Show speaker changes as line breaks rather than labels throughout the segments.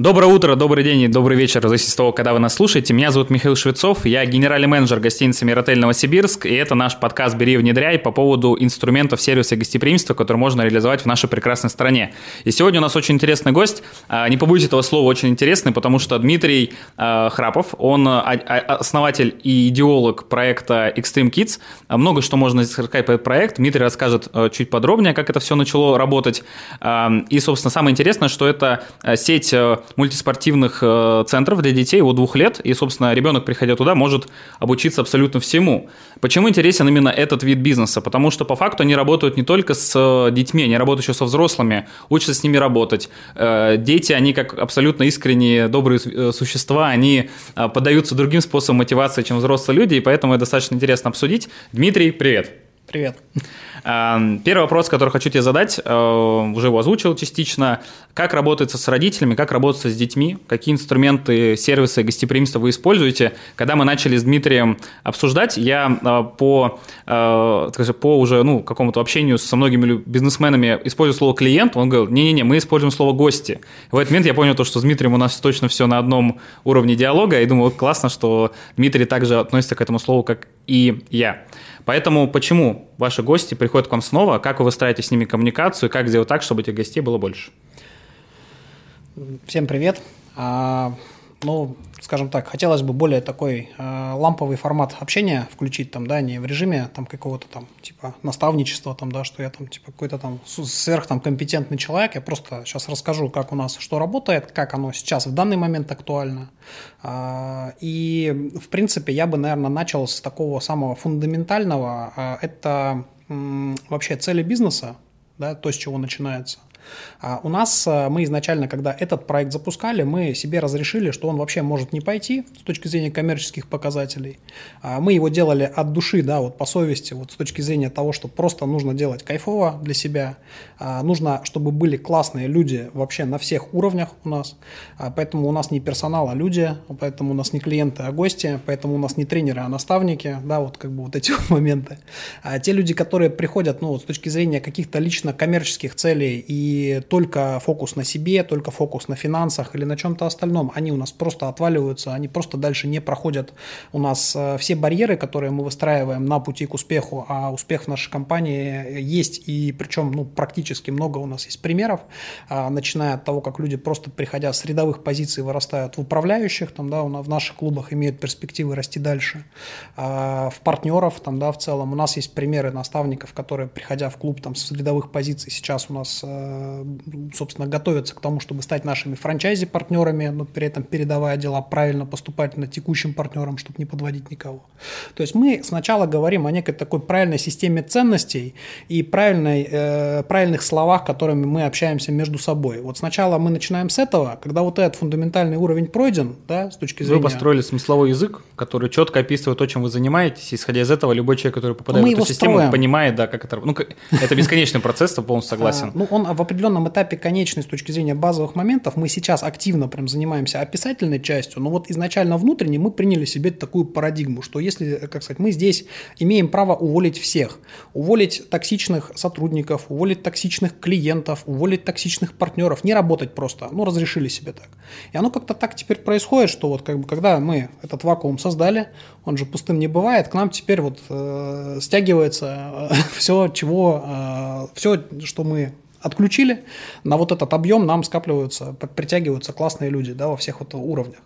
Доброе утро, добрый день и добрый вечер, в зависимости от того, когда вы нас слушаете. Меня зовут Михаил Швецов, я генеральный менеджер гостиницы «Миротель Новосибирск», и это наш подкаст «Бери внедряй» по поводу инструментов сервиса гостеприимства, которые можно реализовать в нашей прекрасной стране. И сегодня у нас очень интересный гость, а, не побоюсь этого слова, очень интересный, потому что Дмитрий а, Храпов, он а, основатель и идеолог проекта Extreme Kids. Много что можно сказать про этот проект. Дмитрий расскажет чуть подробнее, как это все начало работать. И, собственно, самое интересное, что это сеть мультиспортивных э, центров для детей от двух лет, и, собственно, ребенок, приходя туда, может обучиться абсолютно всему. Почему интересен именно этот вид бизнеса? Потому что, по факту, они работают не только с э, детьми, они работают еще со взрослыми, учатся с ними работать. Э, дети, они как абсолютно искренние, добрые существа, они поддаются другим способам мотивации, чем взрослые люди, и поэтому это достаточно интересно обсудить. Дмитрий, привет!
Привет.
Эм, первый вопрос, который хочу тебе задать, э, уже его озвучил частично. Как работается с родителями, как работается с детьми, какие инструменты, сервисы гостеприимства вы используете? Когда мы начали с Дмитрием обсуждать, я э, по, э, скажем, по уже ну, какому-то общению со многими бизнесменами использую слово «клиент», он говорил, не-не-не, мы используем слово «гости». В этот момент я понял, то, что с Дмитрием у нас точно все на одном уровне диалога, и думаю, классно, что Дмитрий также относится к этому слову, как и я. Поэтому почему ваши гости приходят к вам снова, как вы выстраиваете с ними коммуникацию, как сделать так, чтобы этих гостей было больше?
Всем привет. Ну, скажем так, хотелось бы более такой э, ламповый формат общения включить там, да, не в режиме там какого-то там типа наставничества там, да, что я там типа какой-то там сверх там компетентный человек, я просто сейчас расскажу, как у нас что работает, как оно сейчас в данный момент актуально. Э, и в принципе я бы, наверное, начал с такого самого фундаментального, э, это э, вообще цели бизнеса, да, то, с чего начинается. А у нас э, мы изначально, когда этот проект запускали, мы себе разрешили, что он вообще может не пойти с точки зрения коммерческих показателей. А мы его делали от души, да, вот по совести, вот с точки зрения того, что просто нужно делать кайфово для себя, а нужно, чтобы были классные люди вообще на всех уровнях у нас, поэтому у нас не персонал, а люди, поэтому у нас не клиенты, а гости, поэтому у нас не тренеры, а наставники, да, вот как бы вот эти моменты. А те люди, которые приходят, ну, вот с точки зрения каких-то лично коммерческих целей и только фокус на себе, только фокус на финансах или на чем-то остальном, они у нас просто отваливаются, они просто дальше не проходят у нас э, все барьеры, которые мы выстраиваем на пути к успеху, а успех в нашей компании есть, и причем ну, практически много у нас есть примеров, а, начиная от того, как люди просто приходя с рядовых позиций вырастают в управляющих, там, да, в наших клубах имеют перспективы расти дальше, а, в партнеров, там, да, в целом. У нас есть примеры наставников, которые, приходя в клуб там, с рядовых позиций, сейчас у нас э, собственно, готовятся к тому, чтобы стать нашими франчайзи-партнерами, но при этом передавая дела правильно поступать на текущим партнерам, чтобы не подводить никого. То есть мы сначала говорим о некой такой правильной системе ценностей и правильной, э, правильных словах, которыми мы общаемся между собой. Вот сначала мы начинаем с этого, когда вот этот фундаментальный уровень пройден, да, с точки зрения...
Вы построили смысловой язык, который четко описывает то, чем вы занимаетесь, исходя из этого любой человек, который попадает мы в эту систему, строим. понимает, да, как это... Ну, это бесконечный процесс, я полностью согласен. А,
ну, он в определенном этапе конечный с точки зрения базовых моментов. Мы сейчас активно прям занимаемся описательной частью, но вот изначально внутренне мы приняли себе такую парадигму, что если, как сказать, мы здесь имеем право уволить всех, уволить токсичных сотрудников, уволить токсичных клиентов, уволить токсичных партнеров, не работать просто, ну, разрешили себе так. И оно как-то так теперь происходит, что вот как бы когда мы этот вакуум создали, он же пустым не бывает, к нам теперь вот э, стягивается э, все, чего, э, все, что мы отключили, на вот этот объем нам скапливаются, притягиваются классные люди да, во всех вот уровнях.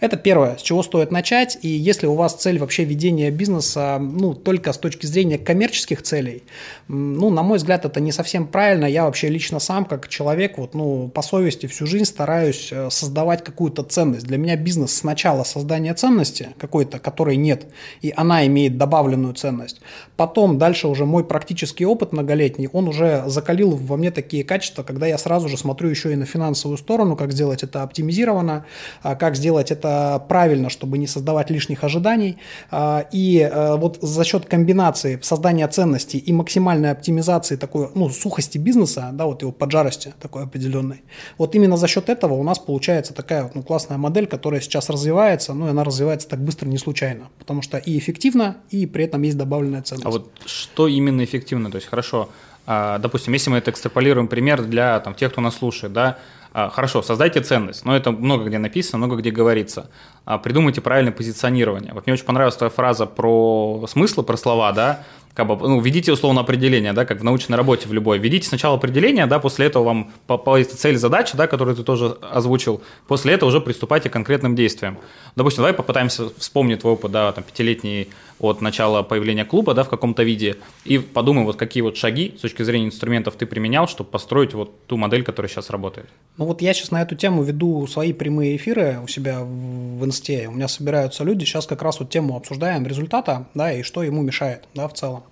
Это первое, с чего стоит начать. И если у вас цель вообще ведения бизнеса ну, только с точки зрения коммерческих целей, ну, на мой взгляд, это не совсем правильно. Я вообще лично сам, как человек, вот, ну, по совести всю жизнь стараюсь э, создавать какую-то ценность. Для меня бизнес сначала создание ценности какой-то, которой нет, и она имеет добавленную ценность. Потом дальше уже мой практический опыт многолетний, он уже закалил во мне такие качества, когда я сразу же смотрю еще и на финансовую сторону, как сделать это оптимизированно, а, как сделать это правильно, чтобы не создавать лишних ожиданий. А, и а, вот за счет комбинации создания ценностей и максимальной оптимизации такой, ну, сухости бизнеса, да, вот его поджарости такой определенной, вот именно за счет этого у нас получается такая ну, классная модель, которая сейчас развивается, ну, и она развивается так быстро не случайно, потому что и эффективно, и при этом есть добавленная ценность.
А вот что именно эффективно? То есть, хорошо, допустим, если мы это экстраполируем пример для там, тех, кто нас слушает, да, а, хорошо, создайте ценность, но это много где написано, много где говорится. А, придумайте правильное позиционирование. Вот мне очень понравилась твоя фраза про смыслы, про слова, да, как бы, ну, введите условно определение, да, как в научной работе в любой. Введите сначала определение, да, после этого вам появится цель, задача, да, которую ты тоже озвучил. После этого уже приступайте к конкретным действиям. Допустим, давай попытаемся вспомнить твой опыт, да, там, пятилетний от начала появления клуба, да, в каком-то виде, и подумай, вот какие вот шаги с точки зрения инструментов ты применял, чтобы построить вот ту модель, которая сейчас работает.
Ну вот я сейчас на эту тему веду свои прямые эфиры у себя в инсте, у меня собираются люди, сейчас как раз вот тему обсуждаем результата, да, и что ему мешает, да, в целом.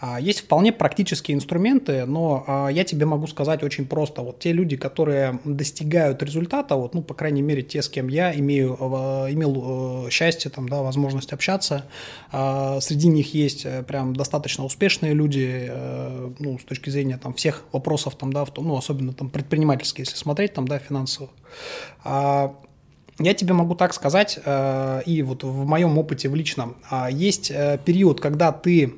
А, есть вполне практические инструменты, но а, я тебе могу сказать очень просто. Вот те люди, которые достигают результата, вот, ну, по крайней мере, те, с кем я имею, а, имел счастье, там, да, возможность общаться, среди них есть э, прям достаточно успешные люди, э, ну, с точки зрения там всех вопросов, там, да, в том, ну, особенно там предпринимательские, если смотреть, там, да, финансово. Я тебе могу так сказать, э, и вот в моем опыте в личном, есть период, когда ты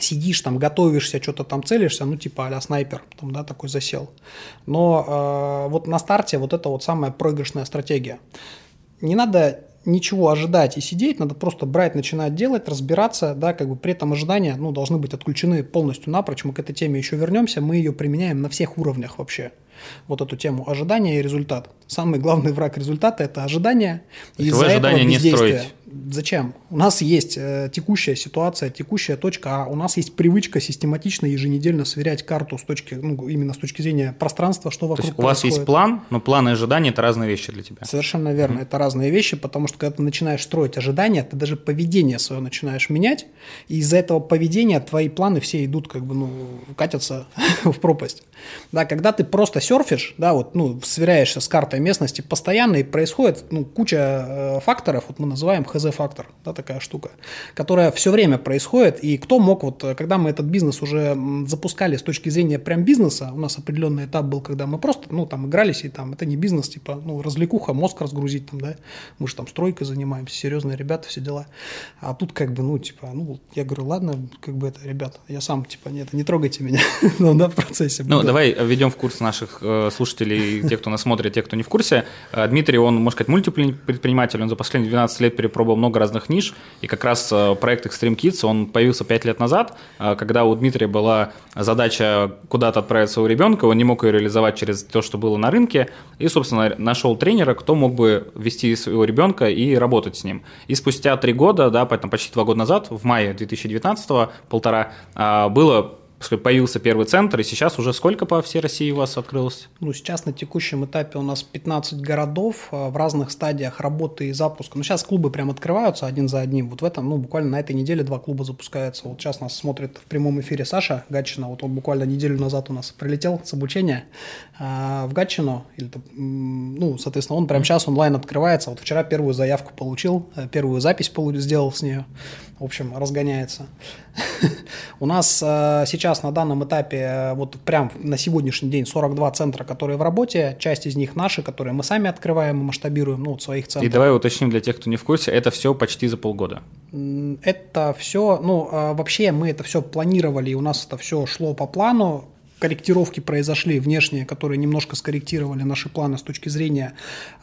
сидишь там, готовишься, что-то там целишься, ну, типа а снайпер, там, да, такой засел. Но э, вот на старте вот это вот самая проигрышная стратегия. Не надо ничего ожидать и сидеть, надо просто брать, начинать делать, разбираться, да, как бы при этом ожидания, ну, должны быть отключены полностью напрочь, мы к этой теме еще вернемся, мы ее применяем на всех уровнях вообще вот эту тему ожидания и результат. Самый главный враг результата – это ожидание.
И из-за этого не строить.
Зачем? У нас есть э, текущая ситуация, текущая точка, а у нас есть привычка систематично еженедельно сверять карту с точки, ну, именно с точки зрения пространства, что вокруг
То есть у вас есть план, но план и ожидания – это разные вещи для тебя.
Совершенно верно, mm-hmm. это разные вещи, потому что когда ты начинаешь строить ожидания, ты даже поведение свое начинаешь менять, и из-за этого поведения твои планы все идут как бы, ну, катятся в пропасть. Да, когда ты просто серфишь, да, вот, ну, сверяешься с картой местности постоянно, и происходит, ну, куча э, факторов, вот мы называем ХЗ-фактор, да, такая штука, которая все время происходит, и кто мог, вот, когда мы этот бизнес уже запускали с точки зрения прям бизнеса, у нас определенный этап был, когда мы просто, ну, там, игрались, и там, это не бизнес, типа, ну, развлекуха, мозг разгрузить, там, да, мы же там стройкой занимаемся, серьезные ребята, все дела, а тут, как бы, ну, типа, ну, я говорю, ладно, как бы это, ребята, я сам, типа, нет, не трогайте меня, ну, да, в процессе.
Ну, давай введем в курс наших э, слушателей, тех, кто нас смотрит, тех, кто не в курсе. Э, Дмитрий, он, можно сказать, мультипредприниматель, он за последние 12 лет перепробовал много разных ниш, и как раз э, проект Extreme Kids, он появился 5 лет назад, когда у Дмитрия была задача куда-то отправить своего ребенка, он не мог ее реализовать через то, что было на рынке, и, собственно, нашел тренера, кто мог бы вести своего ребенка и работать с ним. И спустя три года, да, поэтому почти два года назад, в мае 2019 полтора, было появился первый центр, и сейчас уже сколько по всей России у вас открылось?
Ну, сейчас на текущем этапе у нас 15 городов а, в разных стадиях работы и запуска. Ну, сейчас клубы прям открываются один за одним. Вот в этом, ну, буквально на этой неделе два клуба запускаются. Вот сейчас нас смотрит в прямом эфире Саша Гатчина. Вот он буквально неделю назад у нас прилетел с обучения а, в Гатчину. Или, ну, соответственно, он прямо сейчас онлайн открывается. Вот вчера первую заявку получил, э, первую запись сделал с нее в общем, разгоняется. У нас э, сейчас на данном этапе, э, вот прям на сегодняшний день 42 центра, которые в работе, часть из них наши, которые мы сами открываем и масштабируем, ну, вот своих центров.
И давай уточним для тех, кто не в курсе, это все почти за полгода.
Это все, ну, э, вообще мы это все планировали, и у нас это все шло по плану, корректировки произошли внешние, которые немножко скорректировали наши планы с точки зрения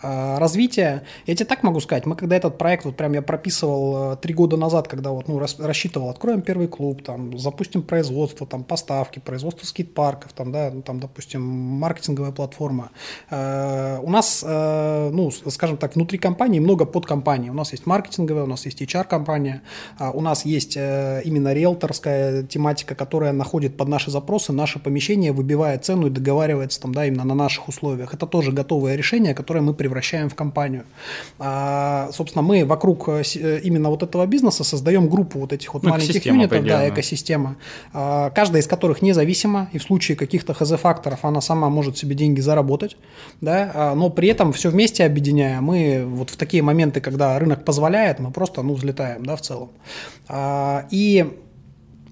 э, развития. Я тебе так могу сказать, мы когда этот проект, вот прям я прописывал э, три года назад, когда вот, ну, рас, рассчитывал, откроем первый клуб, там, запустим производство, там, поставки, производство скейт-парков, там, да, ну, там, допустим, маркетинговая платформа. Э, у нас, э, ну, скажем так, внутри компании много подкомпаний. У нас есть маркетинговая, у нас есть HR-компания, э, у нас есть э, именно риэлторская тематика, которая находит под наши запросы наши помещения помещение, выбивает цену и договаривается там, да, именно на наших условиях. Это тоже готовое решение, которое мы превращаем в компанию. А, собственно, мы вокруг э, э, именно вот этого бизнеса создаем группу вот этих вот ну, маленьких юнитов, да, экосистема, а, каждая из которых независима, и в случае каких-то ХЗ-факторов она сама может себе деньги заработать, да, а, но при этом все вместе объединяя, мы вот в такие моменты, когда рынок позволяет, мы просто, ну, взлетаем, да, в целом. А, и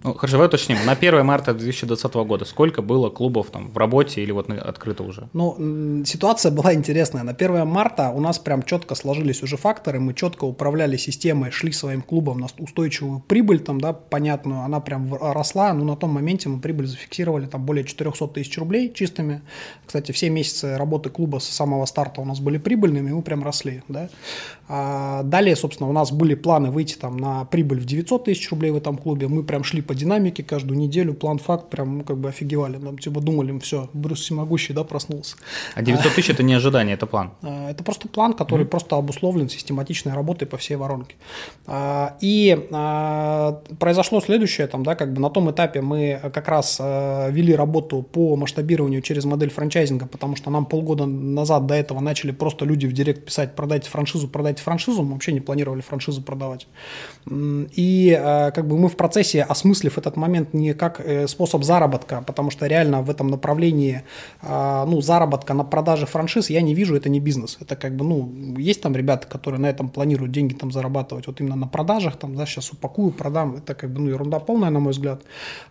ну, хорошо, давай уточним. На 1 марта 2020 года сколько было клубов там в работе или вот открыто уже?
Ну, ситуация была интересная. На 1 марта у нас прям четко сложились уже факторы, мы четко управляли системой, шли своим клубом на устойчивую прибыль, там, да, понятную, она прям росла, но на том моменте мы прибыль зафиксировали там более 400 тысяч рублей чистыми. Кстати, все месяцы работы клуба с самого старта у нас были прибыльными, мы прям росли, да. А далее, собственно, у нас были планы выйти там на прибыль в 900 тысяч рублей в этом клубе, мы прям шли по динамике каждую неделю, план-факт, прям ну, как бы офигевали. Нам типа думали, все, Брюс всемогущий, да, проснулся.
А 900 тысяч – это не ожидание, это план?
А, это просто план, который mm-hmm. просто обусловлен систематичной работой по всей воронке. А, и а, произошло следующее, там, да, как бы на том этапе мы как раз вели работу по масштабированию через модель франчайзинга, потому что нам полгода назад до этого начали просто люди в директ писать, продайте франшизу, продайте франшизу, мы вообще не планировали франшизу продавать. И как бы мы в процессе осмыслили осмыслив этот момент не как э, способ заработка, потому что реально в этом направлении а, ну, заработка на продаже франшиз я не вижу, это не бизнес. Это как бы, ну, есть там ребята, которые на этом планируют деньги там зарабатывать, вот именно на продажах, там, да, сейчас упакую, продам, это как бы, ну, ерунда полная, на мой взгляд.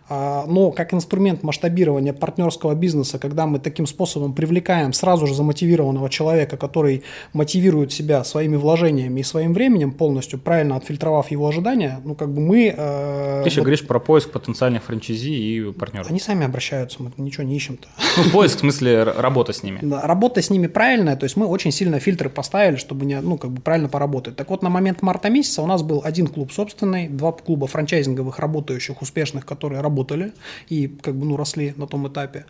А, но как инструмент масштабирования партнерского бизнеса, когда мы таким способом привлекаем сразу же замотивированного человека, который мотивирует себя своими вложениями и своим временем полностью, правильно отфильтровав его ожидания, ну, как бы мы...
Э, Ты еще говоришь про поиск потенциальных франчайзи и партнеров.
Они сами обращаются, мы ничего не ищем-то.
Ну, поиск, в смысле, работа с ними.
Да, работа с ними правильная, то есть мы очень сильно фильтры поставили, чтобы не, ну, как бы правильно поработать. Так вот, на момент марта месяца у нас был один клуб собственный, два клуба франчайзинговых, работающих, успешных, которые работали и как бы, ну, росли на том этапе.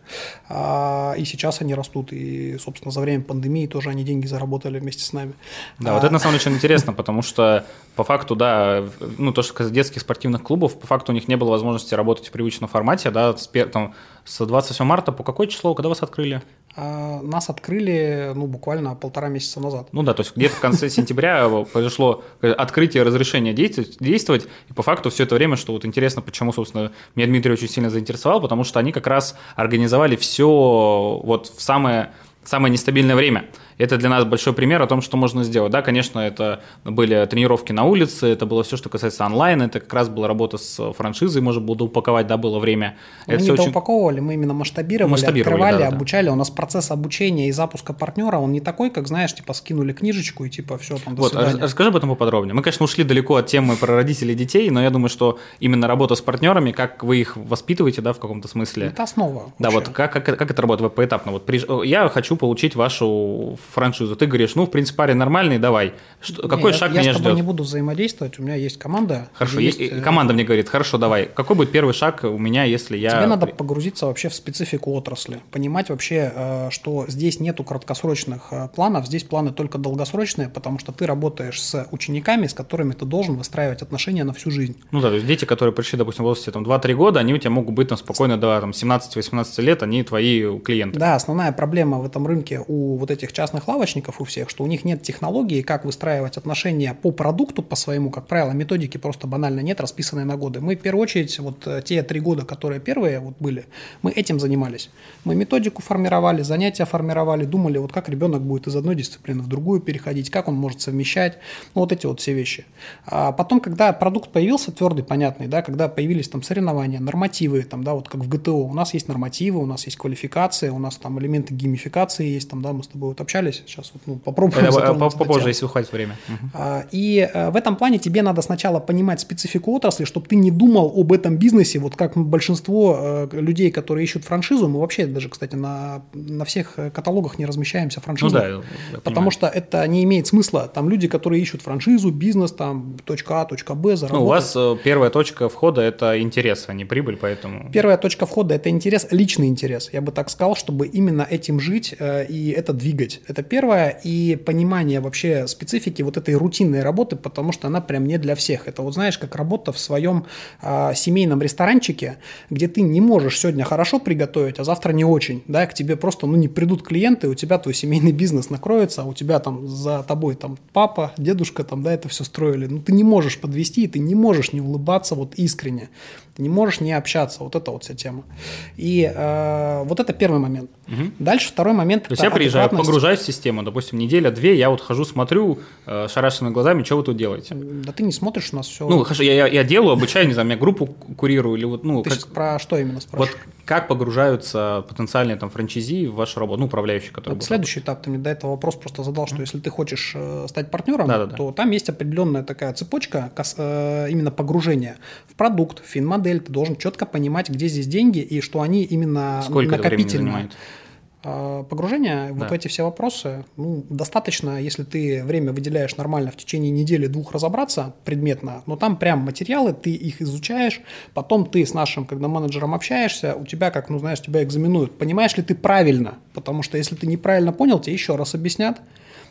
А, и сейчас они растут, и, собственно, за время пандемии тоже они деньги заработали вместе с нами.
Да, а, вот это на самом деле очень интересно, потому что по факту, да, ну, то, что детских спортивных клубов, по факту у них не было возможности работать в привычном формате, да, с, там, с 27 марта по какое число, когда вас открыли?
А, нас открыли, ну, буквально полтора месяца назад.
Ну да, то есть где-то в конце сентября произошло открытие разрешения действовать, и по факту все это время, что вот интересно, почему, собственно, меня Дмитрий очень сильно заинтересовал, потому что они как раз организовали все вот в самое самое нестабильное время. Это для нас большой пример о том, что можно сделать. Да, конечно, это были тренировки на улице, это было все, что касается онлайн, это как раз была работа с франшизой, можно было упаковать, да, было время.
Мы это не очень... упаковывали, мы именно масштабировали, масштабировали открывали, да, обучали. Да. У нас процесс обучения и запуска партнера, он не такой, как, знаешь, типа скинули книжечку и типа все, там, до
вот,
свидания.
Расскажи об этом поподробнее. Мы, конечно, ушли далеко от темы про родителей и детей, но я думаю, что именно работа с партнерами, как вы их воспитываете, да, в каком-то смысле.
Это основа.
Да, вообще. вот как, как, как это работает поэтапно? Вот при... я хочу получить вашу франшизу. Ты говоришь, ну, в принципе, парень нормальный, давай. Что, какой
не,
шаг
я,
меня
я
ждет? Я с тобой
не буду взаимодействовать, у меня есть команда.
Хорошо, есть... Э, команда мне говорит, хорошо, давай. Какой будет первый шаг у меня, если я...
Тебе надо погрузиться вообще в специфику отрасли, понимать вообще, э, что здесь нету краткосрочных э, планов, здесь планы только долгосрочные, потому что ты работаешь с учениками, с которыми ты должен выстраивать отношения на всю жизнь.
Ну да, то есть дети, которые пришли, допустим, в возрасте там, 2-3 года, они у тебя могут быть там спокойно до там, 17-18 лет, они твои клиенты.
Да, основная проблема в этом рынке у вот этих частных лавочников, у всех, что у них нет технологии, как выстраивать отношения по продукту, по своему, как правило, методики просто банально нет, расписанные на годы. Мы в первую очередь, вот э, те три года, которые первые вот были, мы этим занимались. Мы методику формировали, занятия формировали, думали, вот как ребенок будет из одной дисциплины в другую переходить, как он может совмещать, ну, вот эти вот все вещи. А потом, когда продукт появился твердый, понятный, да, когда появились там соревнования, нормативы, там, да, вот как в ГТО, у нас есть нормативы, у нас есть квалификация, у нас там элементы геймификации есть, там, да, мы с тобой вот общались, сейчас вот, ну, попробуем.
Это, попозже, если хватит времени.
А, и э, в этом плане тебе надо сначала понимать специфику отрасли, чтобы ты не думал об этом бизнесе, вот как большинство э, людей, которые ищут франшизу, мы вообще даже, кстати, на, на всех каталогах не размещаемся франшизу, ну, да, потому что это не имеет смысла. Там люди, которые ищут франшизу, бизнес, там, точка А, точка Б, заработать.
Ну, у вас э, первая точка входа – это интерес, а не прибыль, поэтому…
Первая точка входа – это интерес, личный интерес. Я бы так сказал, чтобы именно этим жить и это двигать. Это первое. И понимание вообще специфики вот этой рутинной работы, потому что она прям не для всех. Это вот знаешь, как работа в своем а, семейном ресторанчике, где ты не можешь сегодня хорошо приготовить, а завтра не очень. Да, к тебе просто ну, не придут клиенты, у тебя твой семейный бизнес накроется, а у тебя там за тобой там папа, дедушка там, да, это все строили. Ну, ты не можешь подвести, ты не можешь не улыбаться вот искренне. Ты не можешь не общаться. Вот это вот вся тема. И э, вот это первый момент. Угу. Дальше второй момент.
То есть я приезжаю, погружаюсь в систему, допустим, неделя-две, я вот хожу, смотрю э, шарашенными глазами, что вы тут делаете.
Да ты не смотришь, у нас все.
Ну, хорошо, я, я, я делаю, обучаю, не знаю, я группу курирую или вот, ну.
Ты как... про что именно спрашиваешь?
Вот как погружаются потенциальные там франчайзи в вашу работу, ну, управляющие, которые.
Это следующий работать. этап. Ты мне до этого вопрос просто задал, что если ты хочешь э, стать партнером, да, да, да. то там есть определенная такая цепочка э, именно погружения в продукт, в финмодель. Ты должен четко понимать, где здесь деньги и что они именно
Сколько накопительные.
А, погружение да. вот в эти все вопросы, ну, достаточно, если ты время выделяешь нормально в течение недели-двух разобраться предметно, но там прям материалы, ты их изучаешь, потом ты с нашим, когда менеджером общаешься, у тебя, как, ну, знаешь, тебя экзаменуют, понимаешь ли ты правильно, потому что если ты неправильно понял, тебе еще раз объяснят,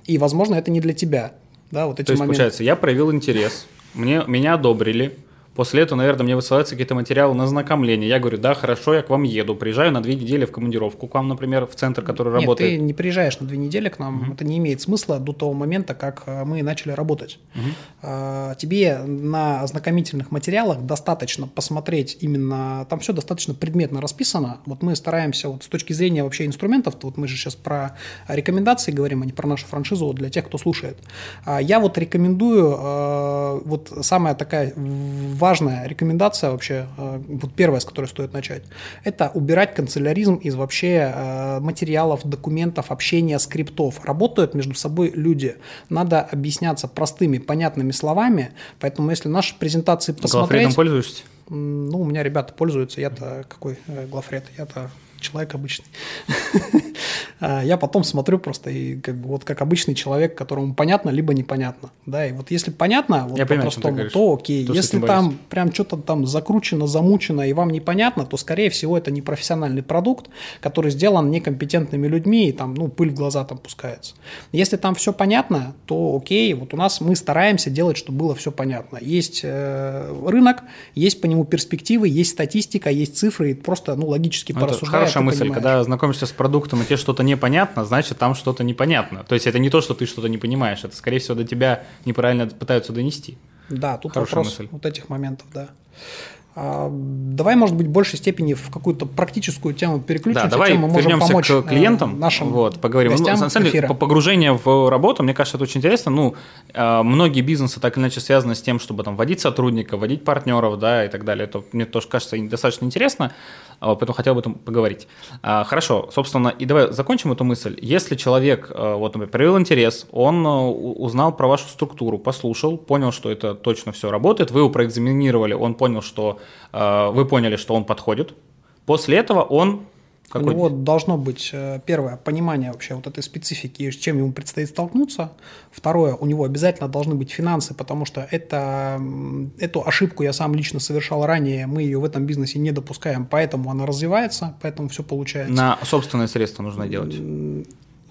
и, возможно, это не для тебя. Да, вот эти
То есть,
моменты.
получается, я проявил интерес, мне, меня одобрили, После этого, наверное, мне высылаются какие-то материалы на знакомление. Я говорю, да, хорошо, я к вам еду. Приезжаю на две недели в командировку к вам, например, в центр, который
Нет,
работает.
ты не приезжаешь на две недели к нам. Угу. Это не имеет смысла до того момента, как э, мы начали работать. Угу. Тебе на ознакомительных материалах достаточно посмотреть именно... Там все достаточно предметно расписано. Вот мы стараемся вот с точки зрения вообще инструментов, вот мы же сейчас про рекомендации говорим, а не про нашу франшизу для тех, кто слушает. А я вот рекомендую, э, вот самая такая важная рекомендация вообще, э, вот первая, с которой стоит начать, это убирать канцеляризм из вообще э, материалов, документов, общения, скриптов. Работают между собой люди. Надо объясняться простыми, понятными словами, поэтому если наши презентации посмотреть... Главредом
пользуешься?
Ну, у меня ребята пользуются, я-то какой э, главред, я-то человек обычный. А, я потом смотрю просто и как бы вот как обычный человек, которому понятно либо непонятно, да, и вот если понятно, вот по-простому, то окей, то, если там прям что-то там закручено, замучено и вам непонятно, то скорее всего это не профессиональный продукт, который сделан некомпетентными людьми и там ну пыль в глаза там пускается. Если там все понятно, то окей, вот у нас мы стараемся делать, чтобы было все понятно. Есть э, рынок, есть по нему перспективы, есть статистика, есть цифры, и просто ну логически ну, порассуждая
хорошая мысль, понимаешь. когда знакомишься с продуктом, и тебе что-то непонятно, значит, там что-то непонятно. То есть это не то, что ты что-то не понимаешь, это, скорее всего, до тебя неправильно пытаются донести.
Да, тут Хорошая вопрос мысль. вот этих моментов, да. А, давай, может быть, в большей степени в какую-то практическую тему переключимся,
да, давай
чем мы можем помочь
к клиентам,
э, нашим
вот, поговорим.
Ну,
на самом деле, по погружение в работу, мне кажется, это очень интересно. Ну, э, многие бизнесы так или иначе связаны с тем, чтобы там вводить сотрудника, вводить партнеров, да, и так далее. Это мне тоже кажется достаточно интересно. А, поэтому хотел об этом поговорить. А, хорошо, собственно, и давай закончим эту мысль. Если человек, а, вот, например, проявил интерес, он узнал про вашу структуру, послушал, понял, что это точно все работает, вы его проэкзаменировали, он понял, что вы поняли, что он подходит, после этого он
какой? У него должно быть, э, первое, понимание вообще вот этой специфики, с чем ему предстоит столкнуться. Второе, у него обязательно должны быть финансы, потому что это, эту ошибку я сам лично совершал ранее, мы ее в этом бизнесе не допускаем, поэтому она развивается, поэтому все получается.
На собственные средства нужно делать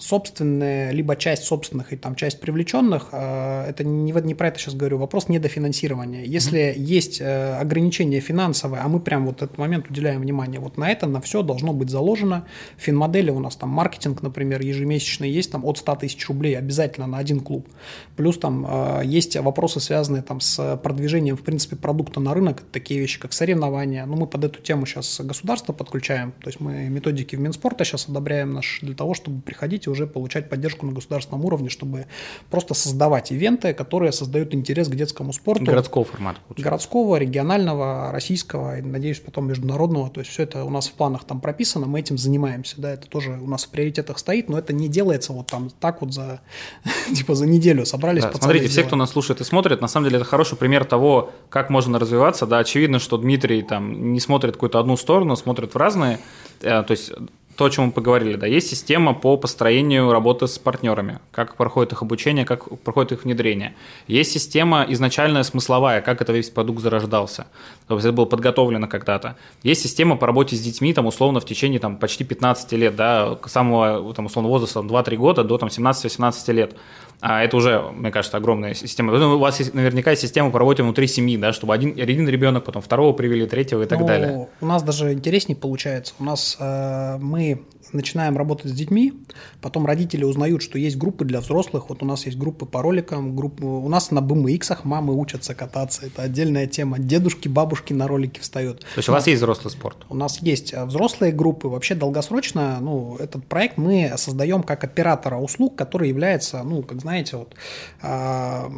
собственные, либо часть собственных и там часть привлеченных, э, это не, не про это сейчас говорю, вопрос недофинансирования. Если mm-hmm. есть э, ограничение финансовое, а мы прям вот этот момент уделяем внимание, вот на это, на все должно быть заложено. В финмодели у нас там маркетинг, например, ежемесячный есть там от 100 тысяч рублей обязательно на один клуб. Плюс там э, есть вопросы, связанные там с продвижением, в принципе, продукта на рынок, такие вещи, как соревнования. Ну, мы под эту тему сейчас государство подключаем, то есть мы методики в Минспорта сейчас одобряем наш для того, чтобы приходить уже получать поддержку на государственном уровне, чтобы просто создавать ивенты, которые создают интерес к детскому спорту.
Городского формата.
Получается. Городского, регионального, российского, и, надеюсь, потом международного. То есть все это у нас в планах там прописано, мы этим занимаемся. Да, это тоже у нас в приоритетах стоит, но это не делается вот там так вот за, типа за неделю собрались. Да,
смотрите, все, кто нас слушает и смотрит, на самом деле это хороший пример того, как можно развиваться. Да, очевидно, что Дмитрий там не смотрит какую-то одну сторону, смотрит в разные. Э, то есть то, о чем мы поговорили, да, есть система по построению работы с партнерами, как проходит их обучение, как проходит их внедрение. Есть система изначальная смысловая, как это весь продукт зарождался, то есть это было подготовлено когда-то. Есть система по работе с детьми, там, условно, в течение там, почти 15 лет, да, самого, там, условно, возраста 2-3 года до там, 17-18 лет. А это уже, мне кажется, огромная система. У вас есть наверняка система по работе внутри семьи, да, чтобы один, один ребенок, потом второго привели, третьего и так
ну,
далее.
У нас даже интереснее получается. У нас э, мы начинаем работать с детьми, потом родители узнают, что есть группы для взрослых. Вот у нас есть группы по роликам, группы... у нас на BMX мамы учатся кататься. Это отдельная тема. Дедушки, бабушки на ролики встают.
То есть у вас есть взрослый спорт?
У нас есть э, взрослые группы. Вообще долгосрочно, ну, этот проект мы создаем как оператора услуг, который является, ну, как знаете, вот а,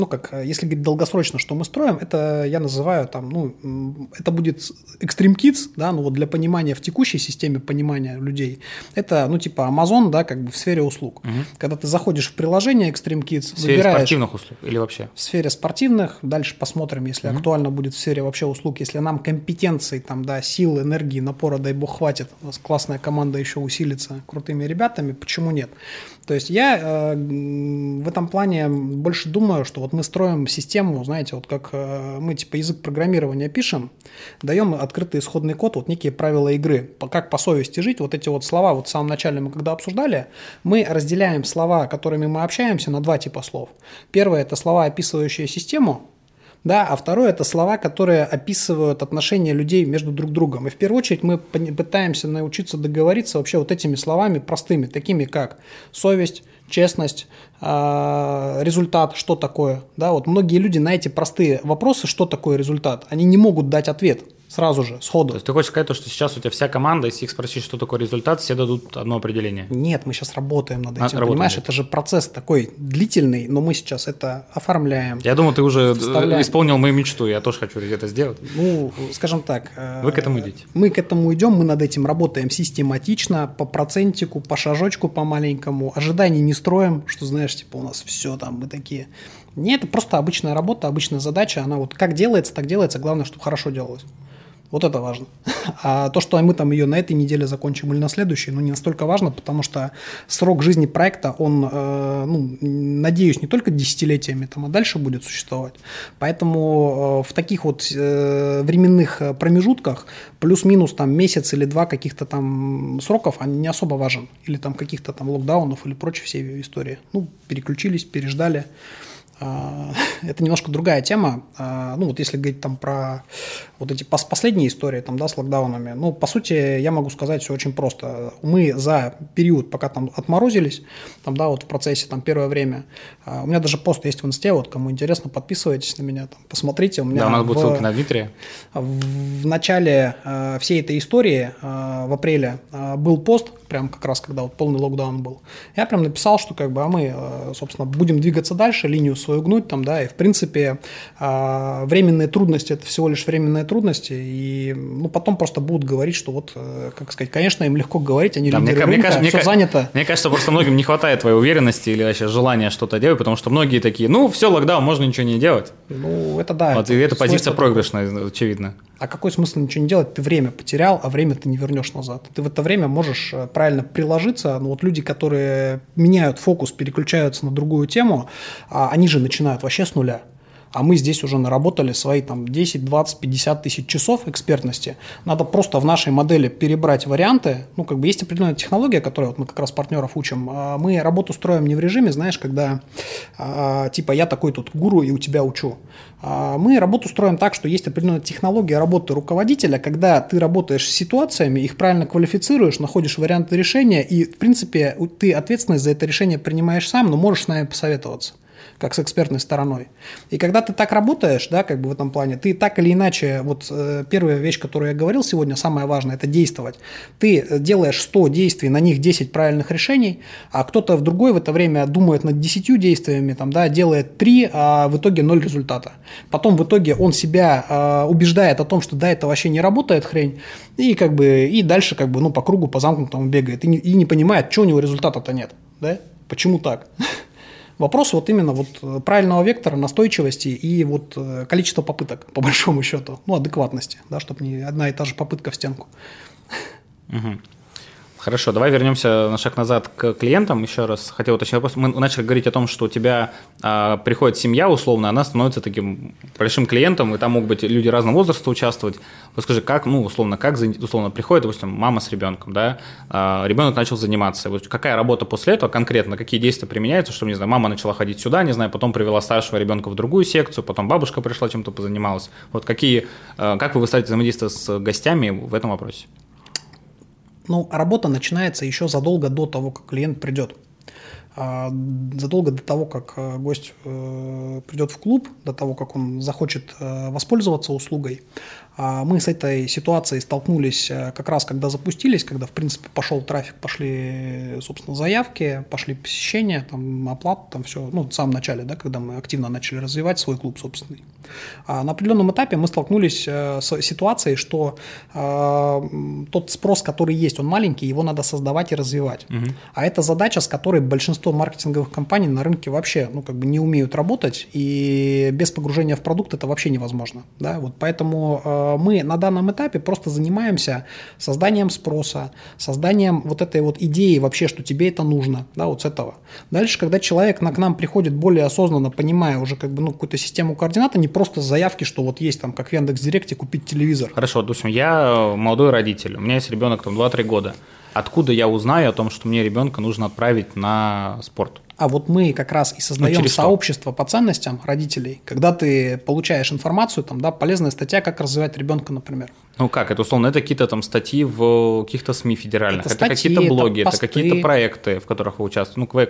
ну, как, э, если говорить долгосрочно, что мы строим, это я называю там, ну, это будет Extreme Kids, да, ну, вот для понимания в текущей системе понимания людей, это, ну, типа Amazon, да, как бы в сфере услуг. Угу. Когда ты заходишь в приложение Extreme Kids,
в сфере выбираешь... спортивных услуг или вообще?
В сфере спортивных, дальше посмотрим, если угу. актуально будет в сфере вообще услуг, если нам компетенции, там, да, сил, энергии, напора, дай бог, хватит, у нас классная команда еще усилится крутыми ребятами, почему нет? То есть я э, в этом плане больше думаю, что вот мы строим систему, знаете, вот как э, мы типа язык программирования пишем, даем открытый исходный код, вот некие правила игры, как по совести жить, вот эти вот слова, вот в самом начале мы когда обсуждали, мы разделяем слова, которыми мы общаемся, на два типа слов. Первое – это слова, описывающие систему, да, а второе – это слова, которые описывают отношения людей между друг другом. И в первую очередь мы пытаемся научиться договориться вообще вот этими словами простыми, такими как совесть, честность, а, результат, что такое. Да, вот многие люди на эти простые вопросы, что такое результат, они не могут дать ответ сразу же, сходу.
То есть ты хочешь сказать, то, что сейчас у тебя вся команда, если их спросить, что такое результат, все дадут одно определение?
Нет, мы сейчас работаем над этим, а, понимаешь? Это же процесс такой длительный, но мы сейчас это оформляем.
Я думаю, ты уже исполнил мою мечту, я тоже хочу это сделать.
Ну, скажем так.
Вы к этому идете?
Мы к этому идем, мы над этим работаем систематично, по процентику, по шажочку, по маленькому. Ожиданий не строим, что, знаешь, типа у нас все там, мы такие... Нет, это просто обычная работа, обычная задача, она вот как делается, так делается, главное, чтобы хорошо делалось. Вот это важно. А то, что мы там ее на этой неделе закончим или на следующей, ну, не настолько важно, потому что срок жизни проекта, он, э, ну, надеюсь, не только десятилетиями, там, а дальше будет существовать. Поэтому э, в таких вот э, временных промежутках плюс-минус там месяц или два каких-то там сроков, они не особо важен. Или там каких-то там локдаунов или прочей всей истории. Ну, переключились, переждали. А, это немножко другая тема. А, ну, вот если говорить там про вот эти последние истории там, да, с локдаунами, ну, по сути, я могу сказать все очень просто. Мы за период, пока там отморозились, там, да, вот в процессе там первое время, а, у меня даже пост есть в инсте, вот кому интересно, подписывайтесь на меня, там, посмотрите. У меня
да, у нас будет ссылка на Дмитрия.
В начале всей этой истории, в апреле, был пост, прям как раз когда вот полный локдаун был. Я прям написал, что как бы, а мы, собственно, будем двигаться дальше, линию свою гнуть там, да, и в принципе а, временные трудности – это всего лишь временные трудности, и ну, потом просто будут говорить, что вот, э, как сказать, конечно, им легко говорить, они да, лидеры мне, рынка, мне, все мне, занято.
Мне кажется, просто многим не хватает твоей уверенности или вообще желания что-то делать, потому что многие такие, ну, все, локдаун, можно ничего не делать.
Ну, это да.
Вот, это и эта позиция проигрышная, очевидно.
А какой смысл ничего не делать? Ты время потерял, а время ты не вернешь назад. Ты в это время можешь э, правильно приложиться. Но вот люди, которые меняют фокус, переключаются на другую тему, а они же начинают вообще с нуля а мы здесь уже наработали свои там 10, 20, 50 тысяч часов экспертности. Надо просто в нашей модели перебрать варианты. Ну, как бы есть определенная технология, которую вот мы как раз партнеров учим. А мы работу строим не в режиме, знаешь, когда а, типа я такой тут гуру и у тебя учу. А мы работу строим так, что есть определенная технология работы руководителя, когда ты работаешь с ситуациями, их правильно квалифицируешь, находишь варианты решения, и, в принципе, ты ответственность за это решение принимаешь сам, но можешь с нами посоветоваться как с экспертной стороной. И когда ты так работаешь, да, как бы в этом плане, ты так или иначе, вот э, первая вещь, которую я говорил сегодня, самое важное, это действовать. Ты э, делаешь 100 действий, на них 10 правильных решений, а кто-то в другой в это время думает над 10 действиями, там, да, делает 3, а в итоге 0 результата. Потом в итоге он себя э, убеждает о том, что да, это вообще не работает хрень, и как бы, и дальше как бы, ну, по кругу, по замкнутому бегает, и не, и не понимает, что у него результата-то нет, да, почему так? Вопрос вот именно вот э, правильного вектора, настойчивости и вот э, количества попыток, по большому счету, ну, адекватности, да, чтобы не одна и та же попытка в стенку.
Угу. Хорошо, давай вернемся на шаг назад к клиентам. Еще раз хотел уточнить вопрос. Мы начали говорить о том, что у тебя а, приходит семья условно, она становится таким большим клиентом, и там могут быть люди разного возраста участвовать. Вот скажи, как, ну, условно, как условно приходит, допустим, мама с ребенком, да, а, ребенок начал заниматься. Вот какая работа после этого конкретно, какие действия применяются, чтобы, не знаю, мама начала ходить сюда, не знаю, потом привела старшего ребенка в другую секцию, потом бабушка пришла чем-то позанималась. Вот какие, а, как вы выстраиваете взаимодействие с гостями в этом вопросе?
Ну, работа начинается еще задолго до того, как клиент придет. А, задолго до того, как э, гость э, придет в клуб, до того, как он захочет э, воспользоваться услугой, мы с этой ситуацией столкнулись э, как раз, когда запустились, когда, в принципе, пошел трафик, пошли, собственно, заявки, пошли посещения, там, оплата, там все, ну, в самом начале, да, когда мы активно начали развивать свой клуб собственный. А на определенном этапе мы столкнулись э, с ситуацией, что э, тот спрос, который есть, он маленький, его надо создавать и развивать. Угу. А это задача, с которой большинство маркетинговых компаний на рынке вообще, ну, как бы не умеют работать, и без погружения в продукт это вообще невозможно, да, вот поэтому э, мы на данном этапе просто занимаемся созданием спроса, созданием вот этой вот идеи вообще, что тебе это нужно, да, вот с этого. Дальше, когда человек к нам приходит более осознанно, понимая уже как бы, ну, какую-то систему координат, а не просто заявки, что вот есть там, как в Яндекс.Директе, купить телевизор.
Хорошо, допустим, я молодой родитель, у меня есть ребенок там 2-3 года. Откуда я узнаю о том, что мне ребенка нужно отправить на спорт?
А вот мы как раз и создаем ну, сообщество по ценностям родителей, когда ты получаешь информацию, там, да, полезная статья, как развивать ребенка, например.
Ну как, это условно, это какие-то там статьи в каких-то СМИ федеральных, это, это какие-то блоги, это, это какие-то проекты, в которых вы участвуете. Ну,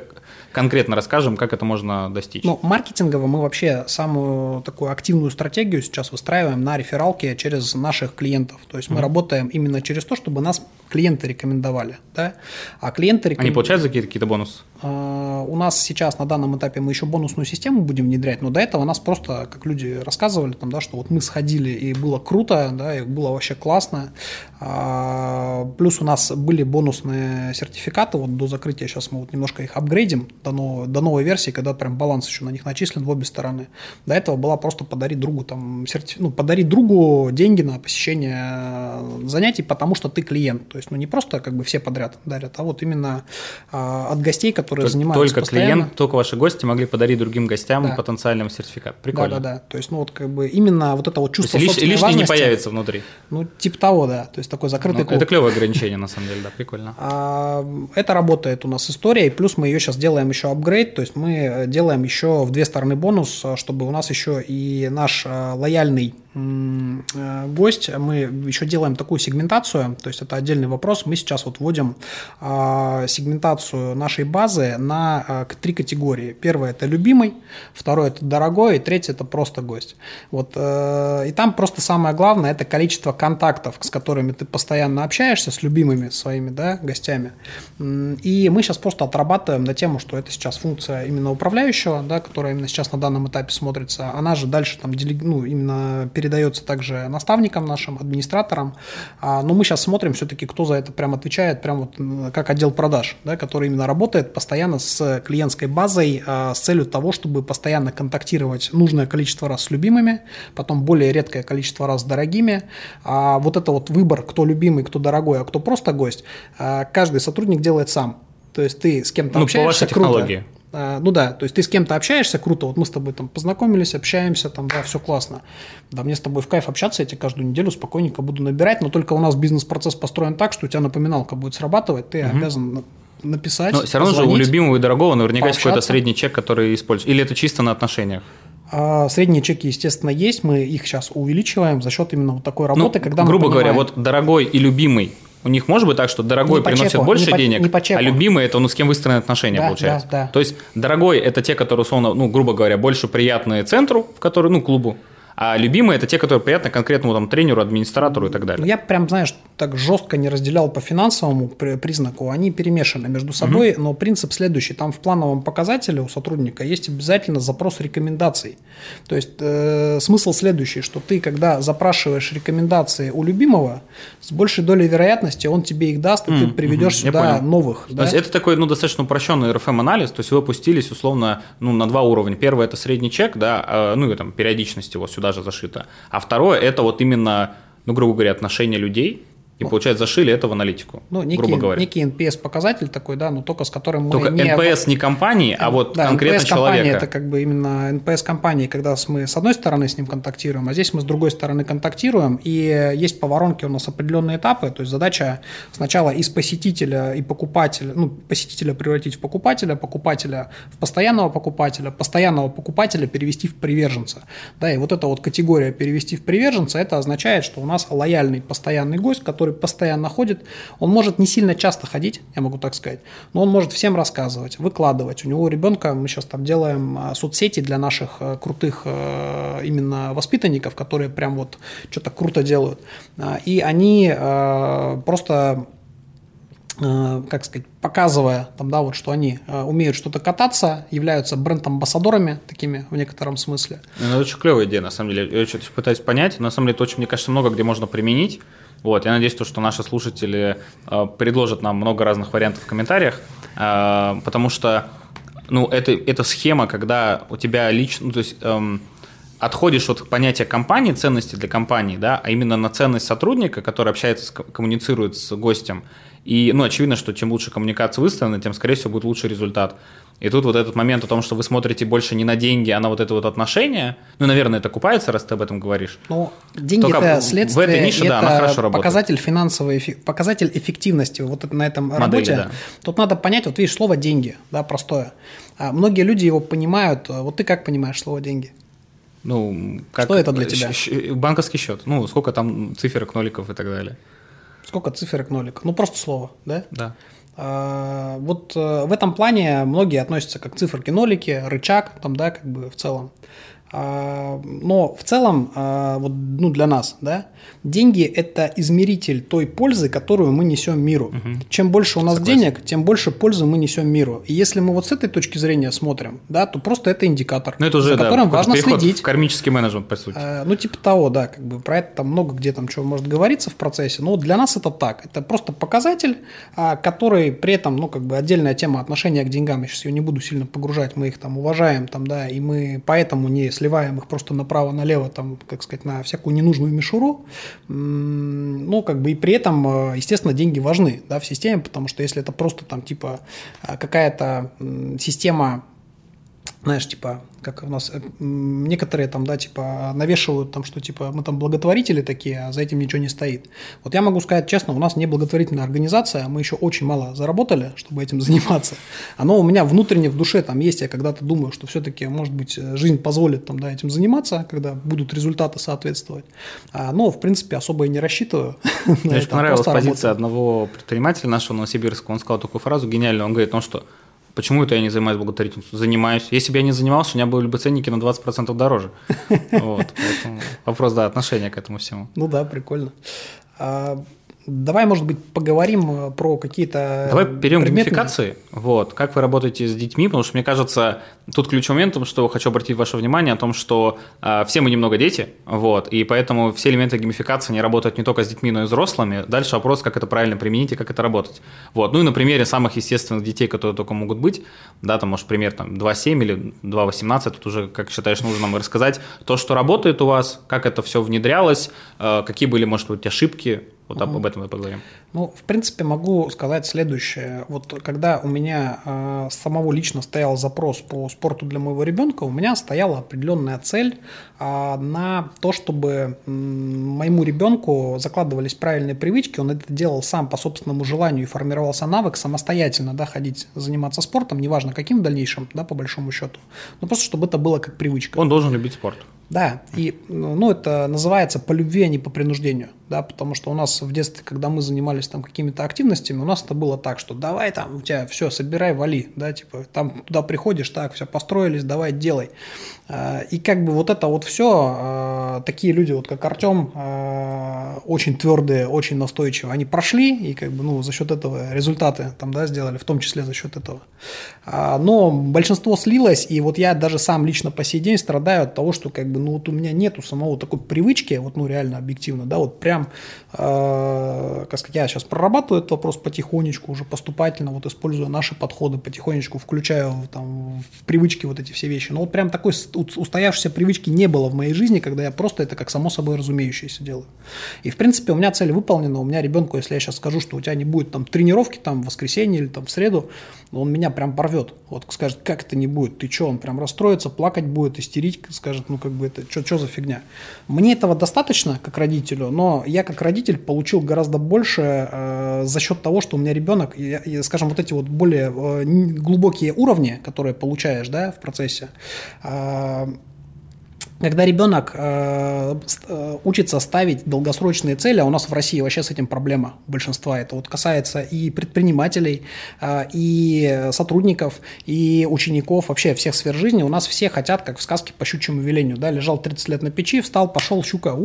конкретно расскажем, как это можно достичь.
Ну, маркетингово мы вообще самую такую активную стратегию сейчас выстраиваем на рефералке через наших клиентов. То есть мы mm-hmm. работаем именно через то, чтобы нас клиенты рекомендовали, да, а клиенты
рекомен... Они получают за какие-то, какие-то бонусы?
А, у нас сейчас на данном этапе мы еще бонусную систему будем внедрять, но до этого нас просто, как люди рассказывали, там, да, что вот мы сходили и было круто, да, и было вообще классно. А, плюс у нас были бонусные сертификаты, вот до закрытия сейчас мы вот немножко их апгрейдим до, новой, до новой версии, когда прям баланс еще на них начислен в обе стороны. До этого была просто подарить другу там сертиф... ну, подарить другу деньги на посещение занятий, потому что ты клиент. То есть, ну, не просто как бы все подряд дарят, а вот именно а, от гостей, которые только, занимаются
Только постоянно. клиент, только ваши гости могли подарить другим гостям да. потенциальным сертификат. Прикольно.
Да, да, да. То есть, ну, вот как бы именно вот это вот чувство
То есть, лиш, лишний не появится внутри.
Ну, типа того, да. То есть, такой закрытый ну, клуб.
Это клевое ограничение, на самом деле, да, прикольно.
А, это работает у нас история, и плюс мы ее сейчас делаем еще апгрейд, то есть, мы делаем еще в две стороны бонус, чтобы у нас еще и наш а, лояльный Э, гость, мы еще делаем такую сегментацию, то есть это отдельный вопрос. Мы сейчас вот вводим а, сегментацию нашей базы на а, три категории. Первое это любимый, второе это дорогой, и третье это просто гость. Вот, э, и там просто самое главное это количество контактов, с которыми ты постоянно общаешься, с любимыми своими да, гостями. И мы сейчас просто отрабатываем на тему, что это сейчас функция именно управляющего, да, которая именно сейчас на данном этапе смотрится. Она же дальше там ну, именно передается также наставникам нашим, администраторам. А, но мы сейчас смотрим все-таки, кто за это прям отвечает, прям вот как отдел продаж, да, который именно работает постоянно с клиентской базой а, с целью того, чтобы постоянно контактировать нужное количество раз с любимыми, потом более редкое количество раз с дорогими. А вот это вот выбор, кто любимый, кто дорогой, а кто просто гость, а, каждый сотрудник делает сам. То есть ты с кем-то
ну,
общаешься,
по вашей круто. технологии.
А, ну да, то есть ты с кем-то общаешься, круто, вот мы с тобой там познакомились, общаемся, там, да, все классно. Да, мне с тобой в кайф общаться, я тебе каждую неделю спокойненько буду набирать, но только у нас бизнес-процесс построен так, что у тебя напоминалка будет срабатывать, ты угу. обязан написать.
Но все равно же у любимого и дорогого наверняка есть какой-то средний чек, который используется. Или это чисто на отношениях?
А средние чеки, естественно, есть. Мы их сейчас увеличиваем за счет именно вот такой работы,
ну,
когда
грубо
мы
понимаем... говоря, вот дорогой и любимый у них может быть так, что дорогой приносит чеку, больше
не
денег,
не по чеку.
а любимый это ну, с кем выстроены отношения,
да,
получается.
Да, да.
То есть дорогой это те, которые, условно, ну, грубо говоря, больше приятные центру, в который, ну, клубу, а любимые это те, которые приятны конкретному там тренеру, администратору и так далее.
Я прям, знаешь, так жестко не разделял по финансовому признаку, они перемешаны между собой, угу. но принцип следующий: там в плановом показателе у сотрудника есть обязательно запрос рекомендаций. То есть э, смысл следующий, что ты, когда запрашиваешь рекомендации у любимого, с большей долей вероятности он тебе их даст, и mm, ты приведешь угу, сюда новых.
Да? То есть это такой, ну, достаточно упрощенный RFM-анализ, то есть вы опустились условно ну, на два уровня. Первый это средний чек, да, а, ну и там периодичность его сюда же зашито. А второе – это вот именно, ну, грубо говоря, отношения людей, и, получается, зашили это в аналитику,
ну, некий,
грубо говоря.
некий NPS-показатель такой, да, но только с которым мы
только
не...
NPS не компании, а вот
да,
конкретно
NPS
человека.
это как бы именно NPS компании, когда мы с одной стороны с ним контактируем, а здесь мы с другой стороны контактируем, и есть по воронке у нас определенные этапы, то есть задача сначала из посетителя и покупателя, ну, посетителя превратить в покупателя, покупателя в постоянного покупателя, постоянного покупателя перевести в приверженца. Да, и вот эта вот категория перевести в приверженца, это означает, что у нас лояльный постоянный гость, который постоянно ходит, он может не сильно часто ходить, я могу так сказать, но он может всем рассказывать, выкладывать. У него ребенка, мы сейчас там делаем а, соцсети для наших э, крутых э, именно воспитанников, которые прям вот что-то круто делают. А, и они э, просто как сказать, показывая, там, да, вот, что они умеют что-то кататься, являются бренд-амбассадорами такими в некотором смысле.
Ну, это очень клевая идея, на самом деле. Я что-то пытаюсь понять. На самом деле, это очень, мне кажется, много где можно применить. Вот, я надеюсь, то, что наши слушатели э, предложат нам много разных вариантов в комментариях, э, потому что, ну, это, это схема, когда у тебя лично, ну, то есть эм, отходишь от понятия компании, ценности для компании, да, а именно на ценность сотрудника, который общается, коммуницирует с гостем. И, ну, очевидно, что чем лучше коммуникация выставлена, тем, скорее всего, будет лучший результат. И тут вот этот момент о том, что вы смотрите больше не на деньги, а на вот это вот отношение, ну, наверное, это купается, раз ты об этом говоришь.
Ну, деньги Только это следствие, в этой нише, это да, она хорошо работает. показатель финансовой, показатель эффективности вот на этом Модели, работе. Да. Тут надо понять, вот видишь, слово «деньги», да, простое. А многие люди его понимают, вот ты как понимаешь слово «деньги»?
Ну,
как, что это для тебя?
Банковский счет. Ну, сколько там циферок, ноликов и так далее.
Сколько циферок, ноликов? Ну, просто слово, да?
Да.
А, вот э, в этом плане многие относятся как циферки, нолики, рычаг, там, да, как бы в целом. А, но в целом, а, вот, ну, для нас, да, деньги – это измеритель той пользы, которую мы несем миру. Угу. Чем больше у нас Согласен. денег, тем больше пользы мы несем миру. И если мы вот с этой точки зрения смотрим, да, то просто это индикатор,
ну, это уже,
за которым
да,
важно следить.
В кармический менеджмент, по сути.
А, ну, типа того, да, как бы про это там много где там чего может говориться в процессе, но для нас это так. Это просто показатель, который при этом, ну, как бы отдельная тема отношения к деньгам, я сейчас ее не буду сильно погружать, мы их там уважаем, там, да, и мы поэтому не сливаем их просто направо-налево, там, как сказать, на всякую ненужную мишуру. Ну, как бы и при этом, э, естественно, деньги важны да, в системе, потому что если это просто там типа э, какая-то система знаешь, типа, как у нас э, некоторые там, да, типа, навешивают там, что типа мы там благотворители такие, а за этим ничего не стоит. Вот я могу сказать честно, у нас не благотворительная организация, мы еще очень мало заработали, чтобы этим заниматься. Оно у меня внутренне в душе там есть, я когда-то думаю, что все-таки, может быть, жизнь позволит там, да, этим заниматься, когда будут результаты соответствовать. А, но, в принципе, особо и не рассчитываю.
Мне понравилась позиция одного предпринимателя нашего Новосибирска, он сказал такую фразу гениальную, он говорит, ну что, Почему это я не занимаюсь благотворительностью? Занимаюсь. Если бы я не занимался, у меня были бы ценники на 20% дороже. Вот, поэтому вопрос, да, отношения к этому всему.
Ну да, прикольно. Давай, может быть, поговорим э, про какие-то
Давай перейдем предметные... к геймификации. Вот. Как вы работаете с детьми? Потому что, мне кажется, тут ключевым моментом, что хочу обратить ваше внимание о том, что э, все мы немного дети, вот, и поэтому все элементы геймификации не работают не только с детьми, но и взрослыми. Дальше вопрос, как это правильно применить и как это работать. Вот. Ну и на примере самых естественных детей, которые только могут быть, да, там, может, пример там 2.7 или 2.18, тут уже, как считаешь, нужно нам рассказать то, что работает у вас, как это все внедрялось, э, какие были, может быть, ошибки, вот об этом мы поговорим.
Ну, в принципе, могу сказать следующее. Вот когда у меня э, самого лично стоял запрос по спорту для моего ребенка, у меня стояла определенная цель э, на то, чтобы э, моему ребенку закладывались правильные привычки, он это делал сам по собственному желанию и формировался навык самостоятельно, да, ходить, заниматься спортом, неважно каким в дальнейшем, да, по большому счету, но просто чтобы это было как привычка.
Он должен любить спорт.
Да, и ну, это называется по любви, а не по принуждению, да, потому что у нас в детстве, когда мы занимались там какими-то активностями, у нас это было так, что давай там, у тебя все, собирай, вали, да, типа там туда приходишь, так, все, построились, давай, делай. А, и как бы вот это вот все, а, такие люди, вот как Артем, очень твердые, очень настойчивые, они прошли, и как бы, ну, за счет этого результаты там, да, сделали, в том числе за счет этого. Но большинство слилось, и вот я даже сам лично по сей день страдаю от того, что как бы ну вот у меня нету самого такой привычки, вот ну реально объективно, да, вот прям, э, как сказать, я сейчас прорабатываю этот вопрос потихонечку, уже поступательно, вот используя наши подходы, потихонечку включаю там в привычки вот эти все вещи. Но вот прям такой устоявшейся привычки не было в моей жизни, когда я просто это как само собой разумеющееся делаю. И в принципе у меня цель выполнена, у меня ребенку, если я сейчас скажу, что у тебя не будет там тренировки там в воскресенье или там в среду, он меня прям порвет. Вот скажет, как это не будет, ты что, он прям расстроится, плакать будет, истерить, скажет, ну как бы это, что за фигня. Мне этого достаточно как родителю, но я как родитель получил гораздо больше э, за счет того, что у меня ребенок, я, я, скажем, вот эти вот более э, глубокие уровни, которые получаешь, да, в процессе, э, когда ребенок э, э, учится ставить долгосрочные цели, а у нас в России вообще с этим проблема большинства, это вот касается и предпринимателей, э, и сотрудников, и учеников, вообще всех сфер жизни, у нас все хотят, как в сказке по щучьему велению, да, лежал 30 лет на печи, встал, пошел, щука, у,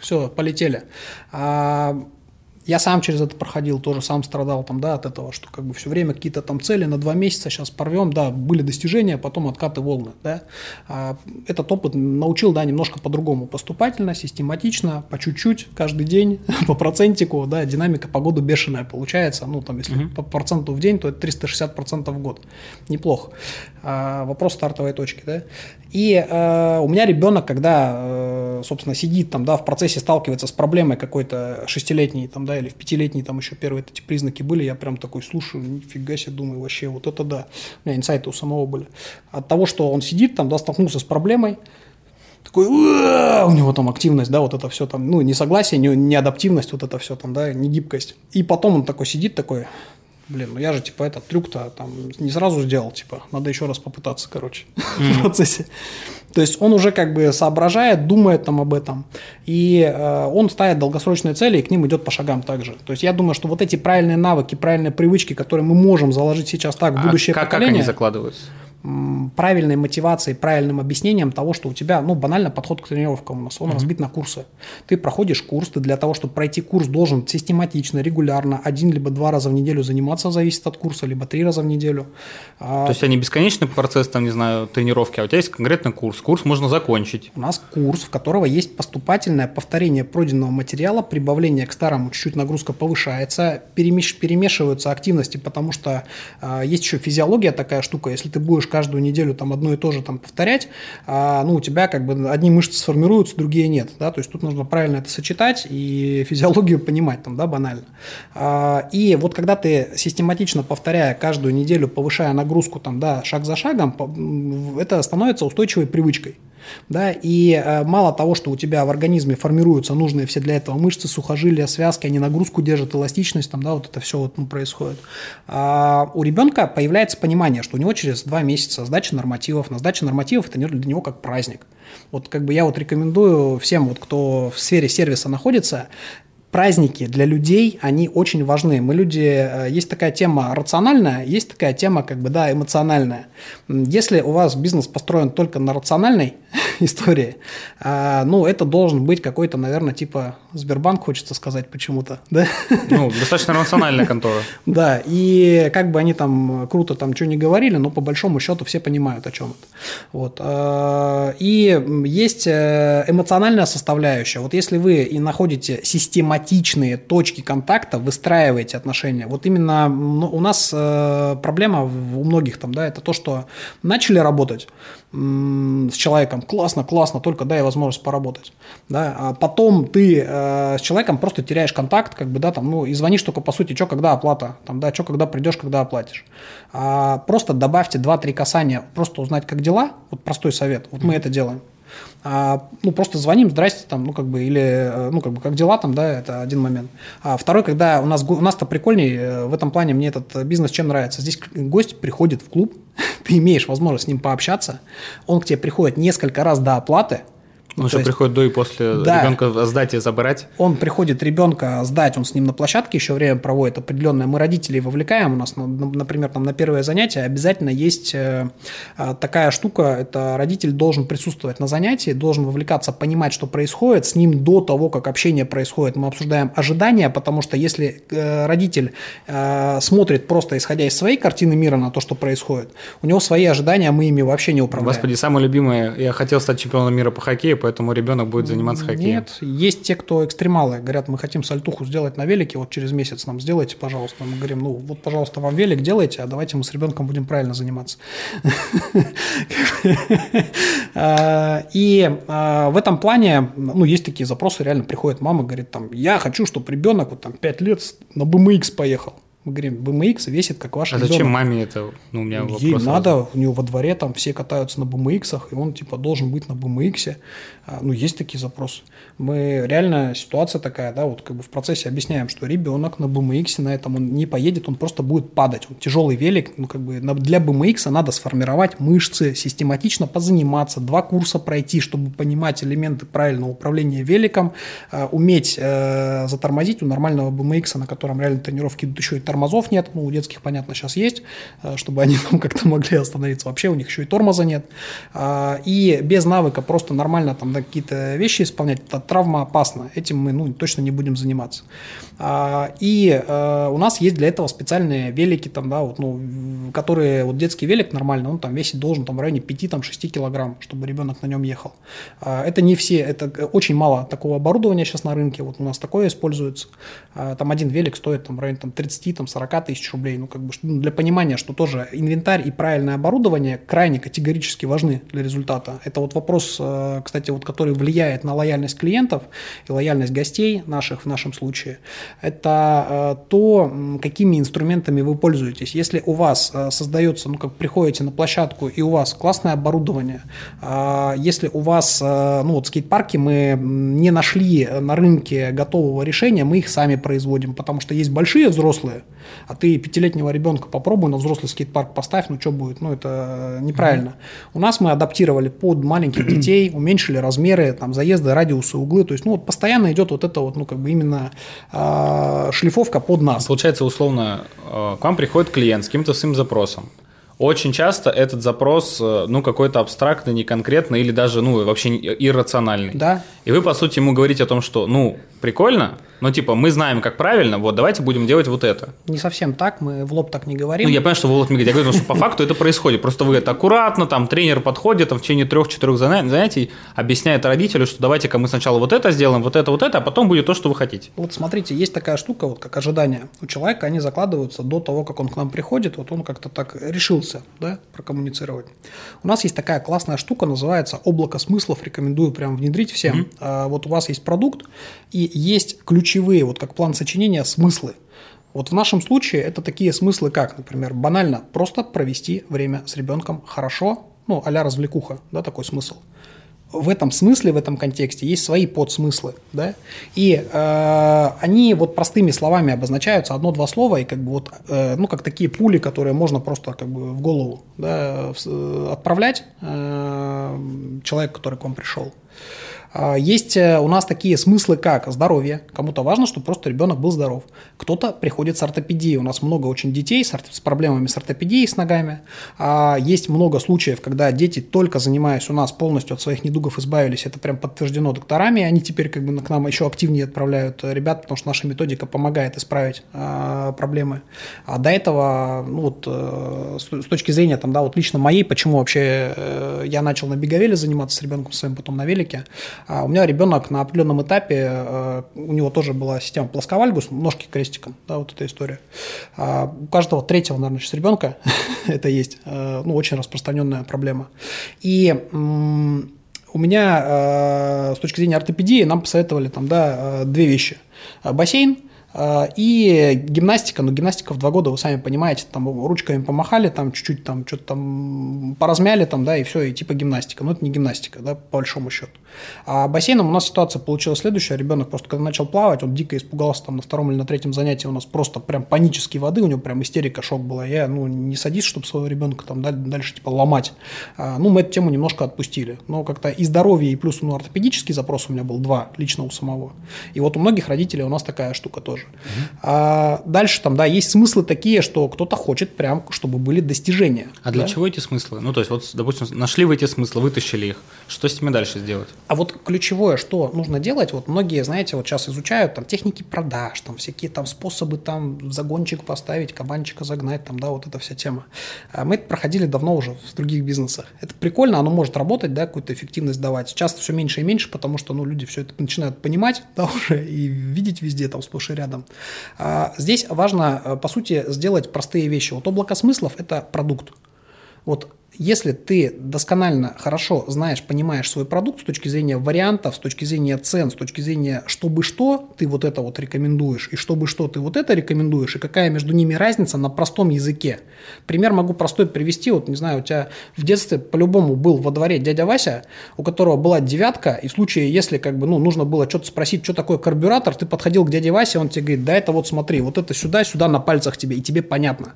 все, полетели. А я сам через это проходил, тоже сам страдал там, да, от этого, что как бы все время какие-то там цели на два месяца сейчас порвем, да, были достижения, потом откаты волны, да. А этот опыт научил, да, немножко по-другому, поступательно, систематично, по чуть-чуть, каждый день, по процентику, да, динамика погоды бешеная получается, ну, там, если mm-hmm. по проценту в день, то это 360 процентов в год, неплохо. А, вопрос стартовой точки, да. И э, у меня ребенок, когда, э, собственно, сидит там, да, в процессе сталкивается с проблемой какой-то шестилетней, там, да, или в пятилетней, там еще первые эти признаки были, я прям такой слушаю, нифига себе, думаю, вообще, вот это да. У меня инсайты у самого были. От того, что он сидит там, да, столкнулся с проблемой, такой, у него там активность, да, вот это все там, ну, несогласие, не, не адаптивность, вот это все там, да, не гибкость. И потом он такой сидит такой, блин, ну я же, типа, этот трюк-то там не сразу сделал, типа, надо еще раз попытаться, короче, mm. в процессе. То есть он уже как бы соображает, думает там об этом, и э, он ставит долгосрочные цели и к ним идет по шагам также. То есть я думаю, что вот эти правильные навыки, правильные привычки, которые мы можем заложить сейчас так в а будущее
а как,
поколение.
Как они закладываются?
Правильной мотивацией, правильным объяснением того, что у тебя, ну, банально подход к тренировкам у нас, он mm-hmm. разбит на курсы. Ты проходишь курс, ты для того, чтобы пройти курс, должен систематично, регулярно, один либо два раза в неделю заниматься, зависит от курса, либо три раза в неделю.
А То есть, они бесконечный процесс, там, не знаю, тренировки, а у тебя есть конкретный курс. Курс можно закончить.
У нас курс, в которого есть поступательное повторение пройденного материала, прибавление к старому, чуть-чуть нагрузка повышается, перемеш- перемешиваются активности, потому что э, есть еще физиология такая штука, если ты будешь каждую неделю там одно и то же там повторять, а, ну, у тебя как бы одни мышцы сформируются, другие нет, да, то есть тут нужно правильно это сочетать и физиологию понимать там, да, банально. А, и вот когда ты систематично повторяя каждую неделю, повышая нагрузку там, да, шаг за шагом, это становится устойчивой привычкой. Да, и э, мало того, что у тебя в организме формируются нужные все для этого мышцы, сухожилия, связки, они нагрузку держат, эластичность, там, да, вот это все вот, ну, происходит. А у ребенка появляется понимание, что у него через два месяца сдача нормативов, на сдача нормативов это для него как праздник. Вот как бы я вот рекомендую всем, вот, кто в сфере сервиса находится, праздники для людей, они очень важны. Мы люди, э, есть такая тема рациональная, есть такая тема как бы, да, эмоциональная. Если у вас бизнес построен только на рациональной истории, а, ну, это должен быть какой-то, наверное, типа Сбербанк, хочется сказать почему-то, да?
Ну, достаточно рациональная контора.
Да, и как бы они там круто там что не говорили, но по большому счету все понимают, о чем это. Вот. А, и есть э, эмоциональная составляющая. Вот если вы и находите систематичные точки контакта, выстраиваете отношения, вот именно ну, у нас э, проблема у многих там, да, это то, что начали работать с человеком, классно, классно, только дай возможность поработать. Да? А потом ты э, с человеком просто теряешь контакт, как бы, да, там, ну, и звонишь только, по сути, что, когда оплата, там, да, что, когда придешь, когда оплатишь. А просто добавьте 2-3 касания, просто узнать, как дела, вот простой совет, вот мы это делаем а, ну, просто звоним, здрасте, там, ну, как бы, или, э, ну, как бы, как дела там, да, это один момент. А второй, когда у нас, у нас-то прикольней, э, в этом плане мне этот бизнес чем нравится. Здесь гость приходит в клуб, ты имеешь возможность с ним пообщаться, он к тебе приходит несколько раз до оплаты,
Ну, что приходит до и после да, ребенка сдать и забрать?
Он приходит ребенка сдать, он с ним на площадке еще время проводит определенное. Мы родителей вовлекаем. У нас, например, там на первое занятие обязательно есть э, э, такая штука, это родитель должен присутствовать на занятии, должен вовлекаться, понимать, что происходит. С ним до того, как общение происходит, мы обсуждаем ожидания, потому что если э, родитель смотрит просто исходя из своей картины мира на то, что происходит, у него свои ожидания, мы ими вообще не управляем.
Господи, самое любимое, я хотел стать чемпионом мира по хоккею, поэтому ребенок будет заниматься хоккеем.
Нет, есть те, кто экстремалы, говорят, мы хотим сальтуху сделать на велике, вот через месяц нам сделайте, пожалуйста. Мы говорим, ну вот, пожалуйста, вам велик делайте, а давайте мы с ребенком будем правильно заниматься. А, и а, в этом плане, ну, есть такие запросы, реально приходит мама, говорит, там, я хочу, чтобы ребенок вот там 5 лет на BMX поехал. Мы говорим, BMX весит, как ваш
А
ребенок.
зачем маме это? Ну, у меня
вопрос Ей надо, у него во дворе там все катаются на BMX, и он типа должен быть на BMX. А, ну, есть такие запросы. Мы реально, ситуация такая, да, вот как бы в процессе объясняем, что ребенок на BMX на этом он не поедет, он просто будет падать. Он тяжелый велик, ну, как бы для BMX надо сформировать мышцы, систематично позаниматься, два курса пройти, чтобы понимать элементы правильного управления великом, а, уметь э, затормозить у нормального BMX, на котором реально тренировки идут еще и тормозов нет, ну, у детских, понятно, сейчас есть, э, чтобы они там как-то могли остановиться. Вообще у них еще и тормоза нет. А, и без навыка просто нормально там какие-то вещи исполнять, это травма опасна. Этим мы ну, точно не будем заниматься. А, и э, у нас есть для этого специальные велики, там, да, вот, ну, которые, вот детский велик нормально, он там весить должен там, в районе 5-6 килограмм, чтобы ребенок на нем ехал. А, это не все, это очень мало такого оборудования сейчас на рынке, вот у нас такое используется. Там один велик стоит там, в районе там, 30 там, 40 тысяч рублей. Ну, как бы, ну, для понимания, что тоже инвентарь и правильное оборудование крайне категорически важны для результата. Это вот вопрос, э, кстати, вот, который влияет на лояльность клиентов и лояльность гостей наших в нашем случае. Это э, то, какими инструментами вы пользуетесь. Если у вас э, создается, ну, как приходите на площадку, и у вас классное оборудование, если у вас, ну, вот скейт-парки мы не нашли на рынке готового решения, мы их сами производим, потому что есть большие взрослые, а ты пятилетнего ребенка попробуй на взрослый скейт-парк поставь, ну что будет? Ну это неправильно. Mm-hmm. У нас мы адаптировали под маленьких детей, уменьшили размеры, там заезды, радиусы, углы, то есть ну вот постоянно идет вот это вот, ну как бы именно э, шлифовка под нас.
Получается условно, э, к вам приходит клиент с каким-то своим запросом. Очень часто этот запрос, э, ну, какой-то абстрактный, неконкретный или даже, ну, вообще иррациональный.
Да.
И вы, по сути, ему говорите о том, что, ну, прикольно, но типа мы знаем, как правильно, вот давайте будем делать вот это.
Не совсем так, мы в лоб так не говорим.
Ну, я понимаю, что в лоб не говорим, я говорю, что по факту это происходит. Просто вы это аккуратно, там тренер подходит, там в течение трех-четырех занятий объясняет родителю, что давайте-ка мы сначала вот это сделаем, вот это, вот это, а потом будет то, что вы хотите.
Вот смотрите, есть такая штука, вот как ожидания. У человека они закладываются до того, как он к нам приходит, вот он как-то так решился, да, прокоммуницировать. У нас есть такая классная штука, называется облако смыслов, рекомендую прям внедрить всем. Mm-hmm. Вот у вас есть продукт, и есть ключевые, вот как план сочинения, смыслы. Вот в нашем случае это такие смыслы, как, например, банально просто провести время с ребенком хорошо, ну, а развлекуха, да, такой смысл. В этом смысле, в этом контексте есть свои подсмыслы, да, и э, они вот простыми словами обозначаются одно-два слова и как бы вот, э, ну, как такие пули, которые можно просто как бы в голову, да, отправлять э, человеку, который к вам пришел. А, есть э, у нас такие смыслы, как здоровье. Кому-то важно, чтобы просто ребенок был здоров. Кто-то приходит с ортопедией. У нас много очень детей с, с проблемами с ортопедией, с ногами. А есть много случаев, когда дети, только занимаясь у нас полностью от своих недугов избавились. Это прям подтверждено докторами. Они теперь как бы к нам еще активнее отправляют ребят, потому что наша методика помогает исправить а, проблемы. А до этого, ну вот, э, с, точки зрения, там, да, вот лично моей, почему вообще э, я начал на беговеле заниматься с ребенком своим, потом на велике, а у меня ребенок на определенном этапе, э, у него тоже была система плосковальгус, ножки крестиком, да, вот эта история. А у каждого третьего, наверное, сейчас ребенка это есть, э, ну, очень распространенная проблема. И у меня э, с точки зрения ортопедии нам посоветовали там, да, две вещи. Бассейн, и гимнастика, ну гимнастика в два года, вы сами понимаете, там ручками помахали, там чуть-чуть там что-то там поразмяли, там, да, и все, и типа гимнастика. Но это не гимнастика, да, по большому счету. А бассейном у нас ситуация получилась следующая. Ребенок просто когда начал плавать, он дико испугался там на втором или на третьем занятии у нас просто прям панические воды, у него прям истерика, шок была. Я, ну, не садись, чтобы своего ребенка там дальше типа ломать. А, ну, мы эту тему немножко отпустили. Но как-то и здоровье, и плюс ну, ортопедический запрос у меня был два, лично у самого. И вот у многих родителей у нас такая штука тоже. Угу. А дальше там, да, есть смыслы такие, что кто-то хочет прям, чтобы были достижения.
А для чего эти смыслы? Ну, то есть, вот, допустим, нашли вы эти смыслы, вытащили их. Что с ними дальше сделать?
А вот ключевое, что нужно делать, вот многие, знаете, вот сейчас изучают там техники продаж, там всякие там способы там загончик поставить, кабанчика загнать, там, да, вот эта вся тема. А мы это проходили давно уже в других бизнесах. Это прикольно, оно может работать, да, какую-то эффективность давать. Сейчас все меньше и меньше, потому что, ну, люди все это начинают понимать, да, уже и видеть везде, там, сплошь и рядом. А здесь важно, э, по сути, сделать простые вещи. Вот облако смыслов – это продукт. Вот если ты досконально хорошо знаешь, понимаешь свой продукт с точки зрения вариантов, с точки зрения цен, с точки зрения чтобы что ты вот это вот рекомендуешь, и чтобы что ты вот это рекомендуешь, и какая между ними разница на простом языке. Пример могу простой привести. Вот, не знаю, у тебя в детстве по-любому был во дворе дядя Вася, у которого была девятка, и в случае, если как бы, ну, нужно было что-то спросить, что такое карбюратор, ты подходил к дяде Васе, он тебе говорит, да это вот смотри, вот это сюда, сюда на пальцах тебе, и тебе понятно.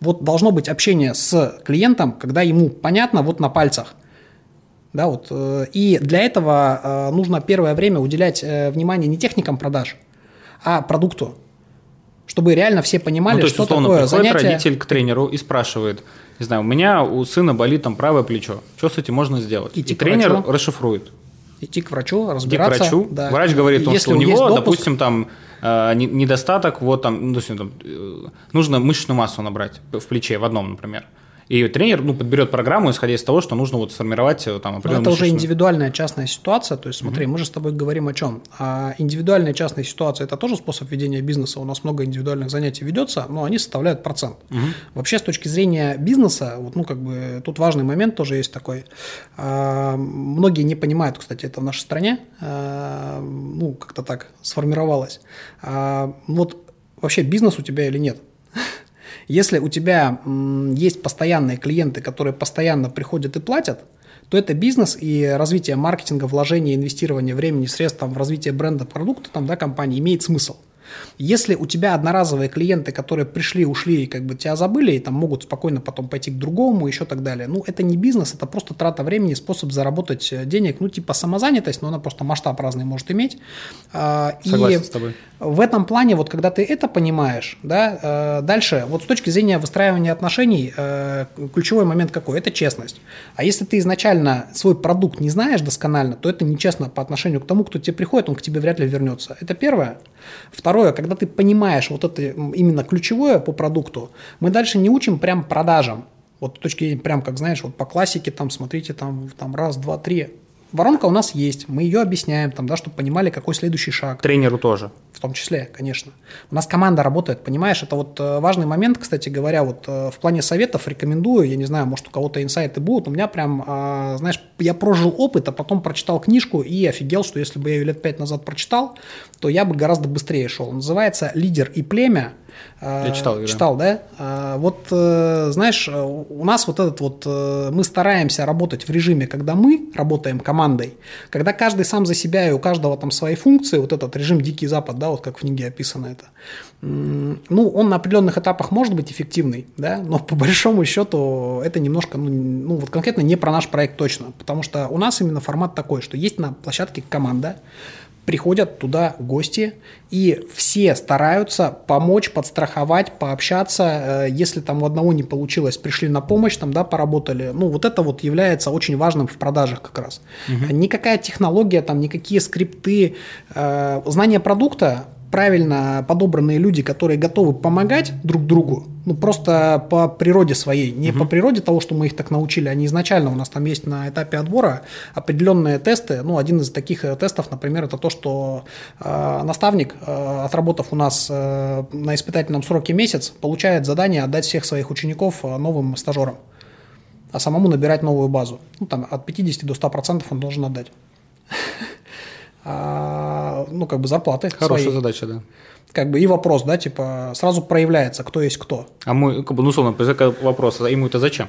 Вот должно быть общение с клиентом, когда ему понятно вот на пальцах. Да, вот. Э, и для этого э, нужно первое время уделять э, внимание не техникам продаж, а продукту. Чтобы реально все понимали, ну, то есть, что условно, такое занятие.
родитель к тренеру и спрашивает, не знаю, у меня у сына болит там правое плечо, что с этим можно сделать?
Идти
и тренер врачу. расшифрует.
Идти к врачу, разбираться.
Идти к врачу, да. врач говорит, он, что у него, допустим, там э, недостаток, вот там, ну, там, э, нужно мышечную массу набрать в плече в одном, например. И тренер ну, подберет программу, исходя из того, что нужно вот сформировать э, там
определенную Это уже индивидуальная частная ситуация. То есть, смотри, mm-hmm. мы же с тобой говорим о чем? А индивидуальная частная ситуация – это тоже способ ведения бизнеса. У нас много индивидуальных занятий ведется, но они составляют процент. Mm-hmm. Вообще, с точки зрения бизнеса, вот, ну, как бы, тут важный момент тоже есть такой. А, многие не понимают, кстати, это в нашей стране, а, ну, как-то так сформировалось. А, вот вообще бизнес у тебя или нет? Если у тебя есть постоянные клиенты, которые постоянно приходят и платят, то это бизнес и развитие маркетинга, вложение, инвестирование времени, средств там, в развитие бренда продукта там, да, компании имеет смысл. Если у тебя одноразовые клиенты, которые пришли, ушли и как бы тебя забыли, и там могут спокойно потом пойти к другому, еще так далее, ну, это не бизнес, это просто трата времени, способ заработать э, денег, ну, типа самозанятость, но она просто масштаб разный может иметь.
А, Согласен и с тобой.
В этом плане, вот когда ты это понимаешь, да, э, дальше, вот с точки зрения выстраивания отношений, э, ключевой момент какой? Это честность. А если ты изначально свой продукт не знаешь досконально, то это нечестно по отношению к тому, кто тебе приходит, он к тебе вряд ли вернется. Это первое. Второе, когда ты понимаешь вот это именно ключевое по продукту, мы дальше не учим прям продажам. Вот точки прям как знаешь, вот по классике там смотрите там, там раз, два, три. Воронка у нас есть, мы ее объясняем, там, да, чтобы понимали, какой следующий шаг.
Тренеру тоже.
В том числе, конечно. У нас команда работает, понимаешь, это вот э, важный момент, кстати говоря, вот э, в плане советов рекомендую, я не знаю, может у кого-то инсайты будут, у меня прям, а, знаешь, я прожил опыт, а потом прочитал книжку и офигел, что если бы я ее лет пять назад прочитал, то я бы гораздо быстрее шел. Называется «Лидер и племя»,
я читал.
Читал, да? А, вот, э, знаешь, у нас вот этот вот, э, мы стараемся работать в режиме, когда мы работаем командой, когда каждый сам за себя и у каждого там свои функции, вот этот режим Дикий Запад, да, вот как в книге описано это, ну, он на определенных этапах может быть эффективный, да, но по большому счету это немножко, ну, ну, вот конкретно не про наш проект точно, потому что у нас именно формат такой, что есть на площадке команда, приходят туда гости, и все стараются помочь, подстраховать, пообщаться. Э, если там у одного не получилось, пришли на помощь, там, да, поработали. Ну, вот это вот является очень важным в продажах как раз. Угу. Никакая технология, там, никакие скрипты, э, знание продукта правильно подобранные люди, которые готовы помогать друг другу, ну просто по природе своей, не угу. по природе того, что мы их так научили, они изначально у нас там есть на этапе отбора определенные тесты. Ну один из таких э, тестов, например, это то, что э, наставник, э, отработав у нас э, на испытательном сроке месяц, получает задание отдать всех своих учеников э, новым стажерам, а самому набирать новую базу. Ну там от 50 до 100 процентов он должен отдать. А, ну, как бы зарплаты
Хорошая
своей.
задача, да.
Как бы и вопрос, да, типа, сразу проявляется, кто есть кто.
А мы, как бы, ну, условно, вопрос, а ему это зачем?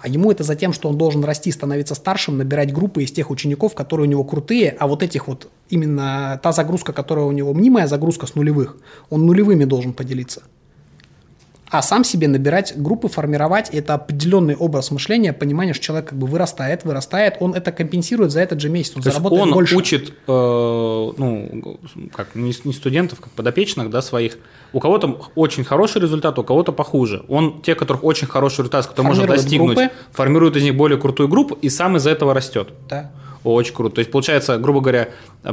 А ему это за тем, что он должен расти, становиться старшим, набирать группы из тех учеников, которые у него крутые, а вот этих вот именно та загрузка, которая у него мнимая загрузка с нулевых, он нулевыми должен поделиться. А сам себе набирать группы, формировать – это определенный образ мышления, понимание, что человек как бы вырастает, вырастает, он это компенсирует за этот же месяц, он
То
заработает
он
больше.
учит, э, ну, как, не, не студентов, как подопечных, да, своих. У кого-то очень хороший результат, у кого-то похуже. Он, те, которых очень хороший результат, с которым можно достигнуть,
группы.
формирует из них более крутую группу и сам из-за этого растет.
Да.
Очень круто. То есть, получается, грубо говоря,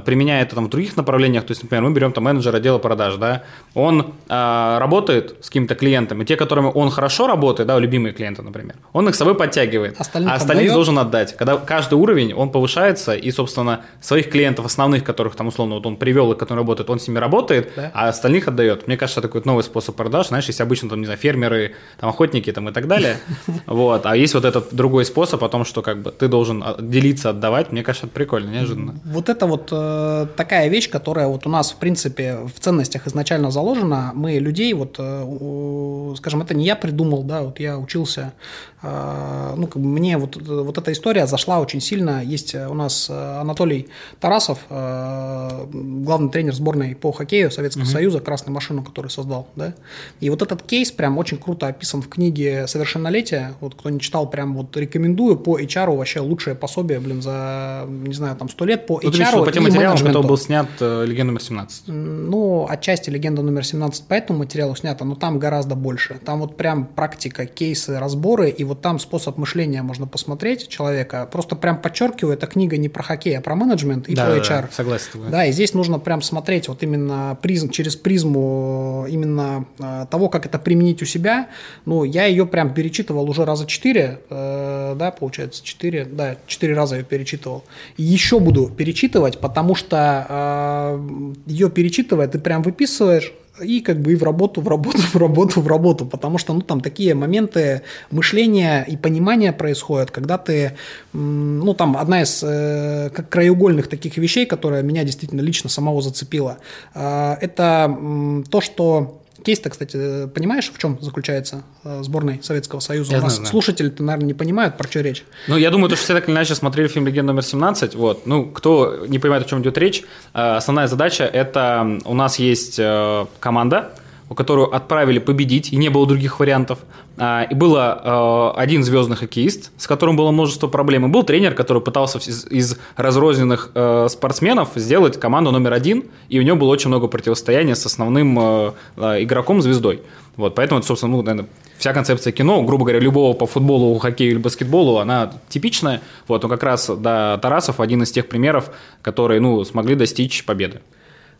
применяя это там, в других направлениях, то есть, например, мы берем там менеджера отдела продаж, да, он а, работает с какими-то клиентами, те, которыми он хорошо работает, да, любимые клиенты, например, он их с собой подтягивает,
Остальных
а остальных
отдает.
должен отдать. Когда каждый уровень, он повышается, и, собственно, своих клиентов основных, которых там, условно, вот он привел и которые работают, он с ними работает,
Да.
а остальных отдает. Мне кажется, такой новый способ продаж, знаешь, есть обычно там, не знаю, фермеры, там, охотники там, и так далее, вот, а есть вот этот другой способ о том, что как бы ты должен а, делиться, отдавать, мне кажется, это прикольно, неожиданно.
Вот это вот э, такая вещь, которая вот у нас, в принципе, в ценностях изначально заложена. Мы людей, вот, э, скажем, это не я придумал, да, вот я учился, э, ну, как бы мне вот, э, вот эта история зашла очень сильно. Есть э, у нас э, Анатолий Тарасов, э, главный тренер сборной по хоккею Советского Союза, красную машину, который создал, да. И вот этот кейс прям очень круто описан в книге «Совершеннолетие». Вот кто не читал, прям вот рекомендую. По HR вообще лучшее пособие, блин, за, не знаю, там, сто лет по
Ну, ты
HR
видишь, что по тем материалам, который был снят э, «Легенда номер 17».
Ну, отчасти легенда номер 17 по этому материалу снята, но там гораздо больше. Там вот прям практика, кейсы, разборы, и вот там способ мышления можно посмотреть человека. Просто прям подчеркиваю, эта книга не про хоккей, а про менеджмент и
Да,
про HR.
да, согласен.
Да, и здесь нужно прям смотреть вот именно призм, через призму именно э, того, как это применить у себя. Ну, я ее прям перечитывал уже раза четыре, э, да, получается, четыре, да, четыре раза ее перечитывал. И еще буду перечитывать, потому что ее перечитывая, ты прям выписываешь, и как бы и в работу, в работу, в работу, в работу, потому что, ну, там такие моменты мышления и понимания происходят, когда ты, ну, там одна из э, как краеугольных таких вещей, которая меня действительно лично самого зацепила, э, это м, то, что Кейс-то, кстати, понимаешь, в чем заключается э, сборной Советского Союза?
Я
У нас
знаю, да.
слушатели-то, наверное, не понимают, про что речь.
Ну, я думаю, то, что все так или иначе смотрели фильм «Легенда номер 17». Вот. Ну, кто не понимает, о чем идет речь, э, основная задача – это у нас есть э, команда, которую отправили победить, и не было других вариантов. А, И было э, один звездный хоккеист, с которым было множество проблем, и был тренер, который пытался из, из разрозненных э, спортсменов сделать команду номер один, и у него было очень много противостояния с основным э, э, игроком, звездой. Вот, поэтому, это, собственно, ну, наверное, вся концепция кино, грубо говоря, любого по футболу, хоккею или баскетболу, она типичная. Вот, но как раз, да, Тарасов один из тех примеров, которые, ну, смогли достичь победы.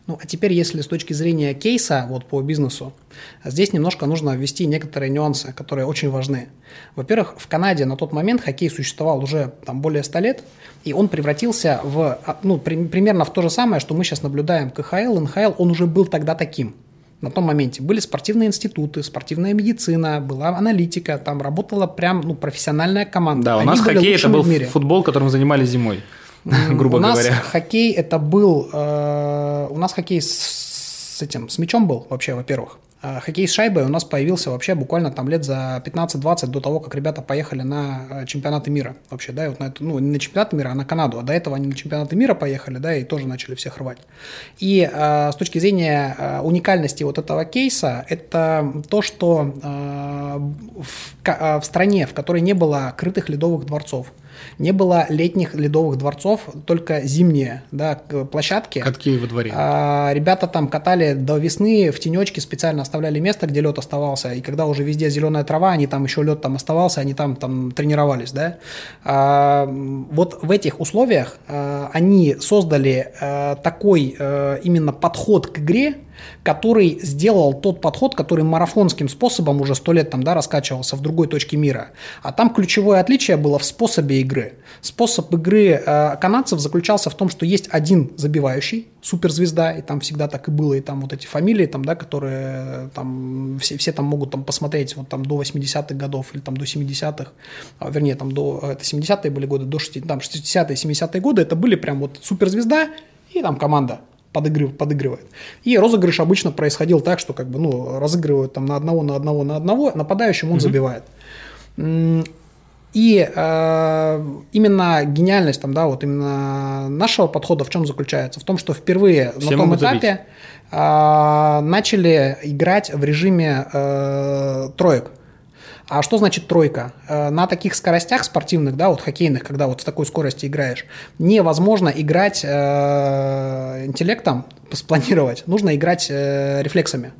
Ну, а теперь, если с точки зрения кейса вот по бизнесу, здесь немножко нужно ввести некоторые нюансы, которые очень важны. Во-первых, в Канаде на тот момент хоккей существовал уже там более 100 лет, и он превратился в, а, ну, при- примерно в то же самое, что мы сейчас наблюдаем КХЛ, НХЛ, он уже был тогда таким. На том моменте были спортивные институты, спортивная медицина, была аналитика, там работала прям ну, профессиональная команда.
Да, у
Они
нас
были
хоккей это был футбол, которым занимались зимой, грубо
у нас
говоря.
хоккей это был, э, у нас хоккей с, с этим, с мячом был вообще, во-первых. А хоккей с шайбой у нас появился вообще буквально там лет за 15-20 до того, как ребята поехали на э, чемпионаты мира вообще, да, и вот на эту, ну, не на чемпионаты мира, а на Канаду, а до этого они на чемпионаты мира поехали, да, и тоже начали всех рвать. И э, с точки зрения э, уникальности вот этого кейса, это то, что э, в, э, в стране, в которой не было крытых ледовых дворцов, не было летних ледовых дворцов, только зимние да, площадки.
Катки во дворе.
А, ребята там катали до весны в тенечке, специально оставляли место, где лед оставался. И когда уже везде зеленая трава, они там еще лед там оставался, они там, там тренировались. Да? А, вот в этих условиях а, они создали а, такой а, именно подход к игре, который сделал тот подход, который марафонским способом уже сто лет там, да, раскачивался в другой точке мира. А там ключевое отличие было в способе игры. Способ игры э, канадцев заключался в том, что есть один забивающий, суперзвезда, и там всегда так и было, и там вот эти фамилии, там, да, которые э, там все, все там могут там посмотреть вот там до 80-х годов или там до 70-х, а, вернее, там до, это 70-е были годы, до 60, там 60-е, 70-е годы, это были прям вот суперзвезда и там команда подыгрыв, подыгрывает. И розыгрыш обычно происходил так, что как бы, ну, разыгрывают там на одного, на одного, на одного, нападающим он угу. забивает. И э, именно гениальность там, да, вот именно нашего подхода в чем заключается? В том, что впервые Все на том этапе э, начали играть в режиме э, троек. А что значит тройка? Э, на таких скоростях спортивных, да, вот хоккейных, когда вот с такой скорости играешь, невозможно играть э, интеллектом, спланировать, нужно играть э, рефлексами.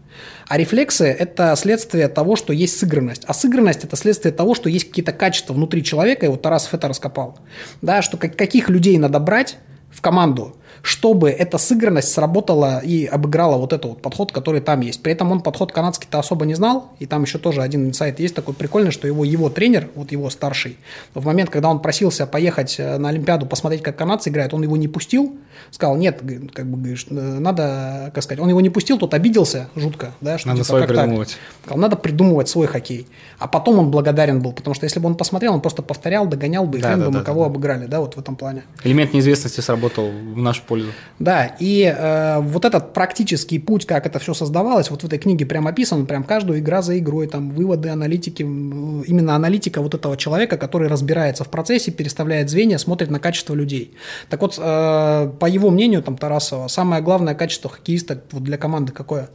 А рефлексы – это следствие того, что есть сыгранность. А сыгранность – это следствие того, что есть какие-то качества внутри человека, и вот Тарасов это раскопал. Да, что как, каких людей надо брать в команду – чтобы эта сыгранность сработала и обыграла вот этот вот подход, который там есть. При этом он подход канадский-то особо не знал, и там еще тоже один инсайт есть такой прикольный, что его, его тренер, вот его старший, в момент, когда он просился поехать э, на Олимпиаду, посмотреть, как канадцы играют, он его не пустил, сказал, нет, как бы, говоришь, э, надо, как сказать, он его не пустил, тот обиделся жутко, да,
что надо типа, свой придумывать. Так?
Сказал, надо придумывать свой хоккей. А потом он благодарен был, потому что если бы он посмотрел, он просто повторял, догонял бы, и да, да, бы да, мы да, кого да. обыграли, да, вот в этом плане.
Элемент неизвестности сработал в нашу пользу.
Да, и э, вот этот практический путь, как это все создавалось, вот в этой книге прям описан, прям каждую игра за игрой, там выводы аналитики, именно аналитика вот этого человека, который разбирается в процессе, переставляет звенья, смотрит на качество людей. Так вот, э, по его мнению, там Тарасова, самое главное качество хоккеиста вот для команды какое?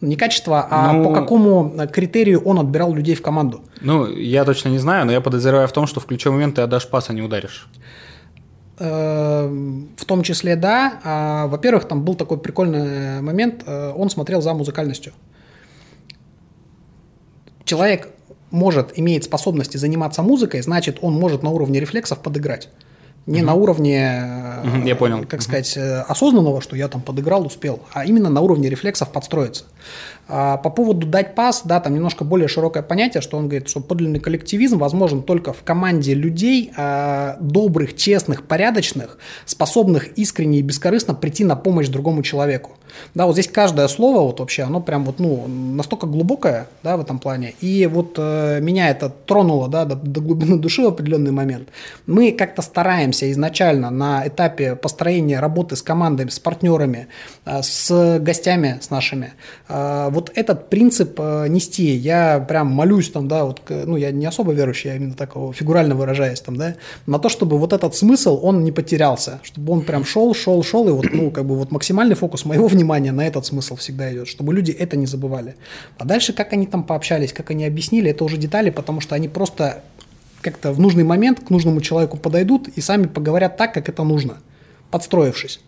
Не качество, а ну, по какому критерию он отбирал людей в команду?
Ну, я точно не знаю, но я подозреваю в том, что в ключевой момент ты отдашь пас, а не ударишь.
Э, в том числе, да. А, во-первых, там был такой прикольный момент, э, он смотрел за музыкальностью. Человек может, имеет способности заниматься музыкой, значит, он может на уровне рефлексов подыграть. Не угу. на уровне,
угу, я понял.
как угу. сказать, осознанного, что я там подыграл, успел, а именно на уровне рефлексов подстроиться. А по поводу дать пас, да, там немножко более широкое понятие, что он говорит, что подлинный коллективизм возможен только в команде людей, а, добрых, честных, порядочных, способных искренне и бескорыстно прийти на помощь другому человеку. Да, вот здесь каждое слово вот вообще, оно прям вот, ну, настолько глубокое, да, в этом плане. И вот э, меня это тронуло, да, до, до глубины души в определенный момент. Мы как-то стараемся изначально на этапе построения работы с командами, с партнерами, э, с гостями, с нашими, э, вот этот принцип э, нести. Я прям молюсь там, да, вот, ну, я не особо верующий, я именно так фигурально выражаясь там, да, на то, чтобы вот этот смысл, он не потерялся, чтобы он прям шел, шел, шел, и вот, ну, как бы вот максимальный фокус моего внимания на этот смысл всегда идет, чтобы люди это не забывали. А дальше, как они там пообщались, как они объяснили, это уже детали, потому что они просто как-то в нужный момент к нужному человеку подойдут и сами поговорят так, как это нужно, подстроившись.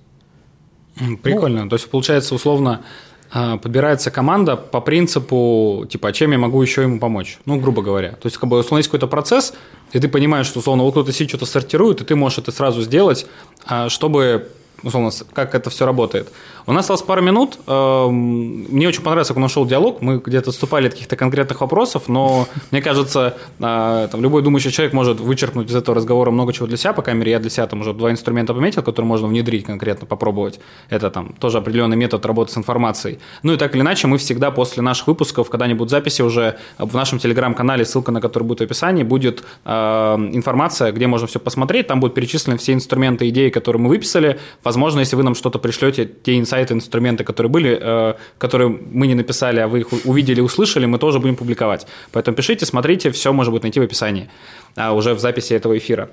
Прикольно. Ну, То есть, получается, условно, а, подбирается команда по принципу, типа, а чем я могу еще ему помочь? Ну, грубо говоря. То есть, как бы, условно, есть какой-то процесс, и ты понимаешь, что, условно, вот кто-то сидит, что-то сортирует, и ты можешь это сразу сделать, а, чтобы условно, как это все работает. У нас осталось пару минут. Эм, мне очень понравился, как он нашел диалог. Мы где-то отступали от каких-то конкретных вопросов, но мне кажется, э, там, любой думающий человек может вычеркнуть из этого разговора много чего для себя. По камере я для себя там уже два инструмента пометил, которые можно внедрить конкретно, попробовать. Это там тоже определенный метод работы с информацией. Ну и так или иначе, мы всегда после наших выпусков, когда нибудь записи уже в нашем телеграм-канале, ссылка на который будет в описании, будет э, информация, где можно все посмотреть. Там будут перечислены все инструменты, идеи, которые мы выписали. Возможно, если вы нам что-то пришлете, те инсайты, сайты, инструменты, которые были, э, которые мы не написали, а вы их увидели, услышали, мы тоже будем публиковать. Поэтому пишите, смотрите, все может быть найти в описании, а уже в записи этого эфира.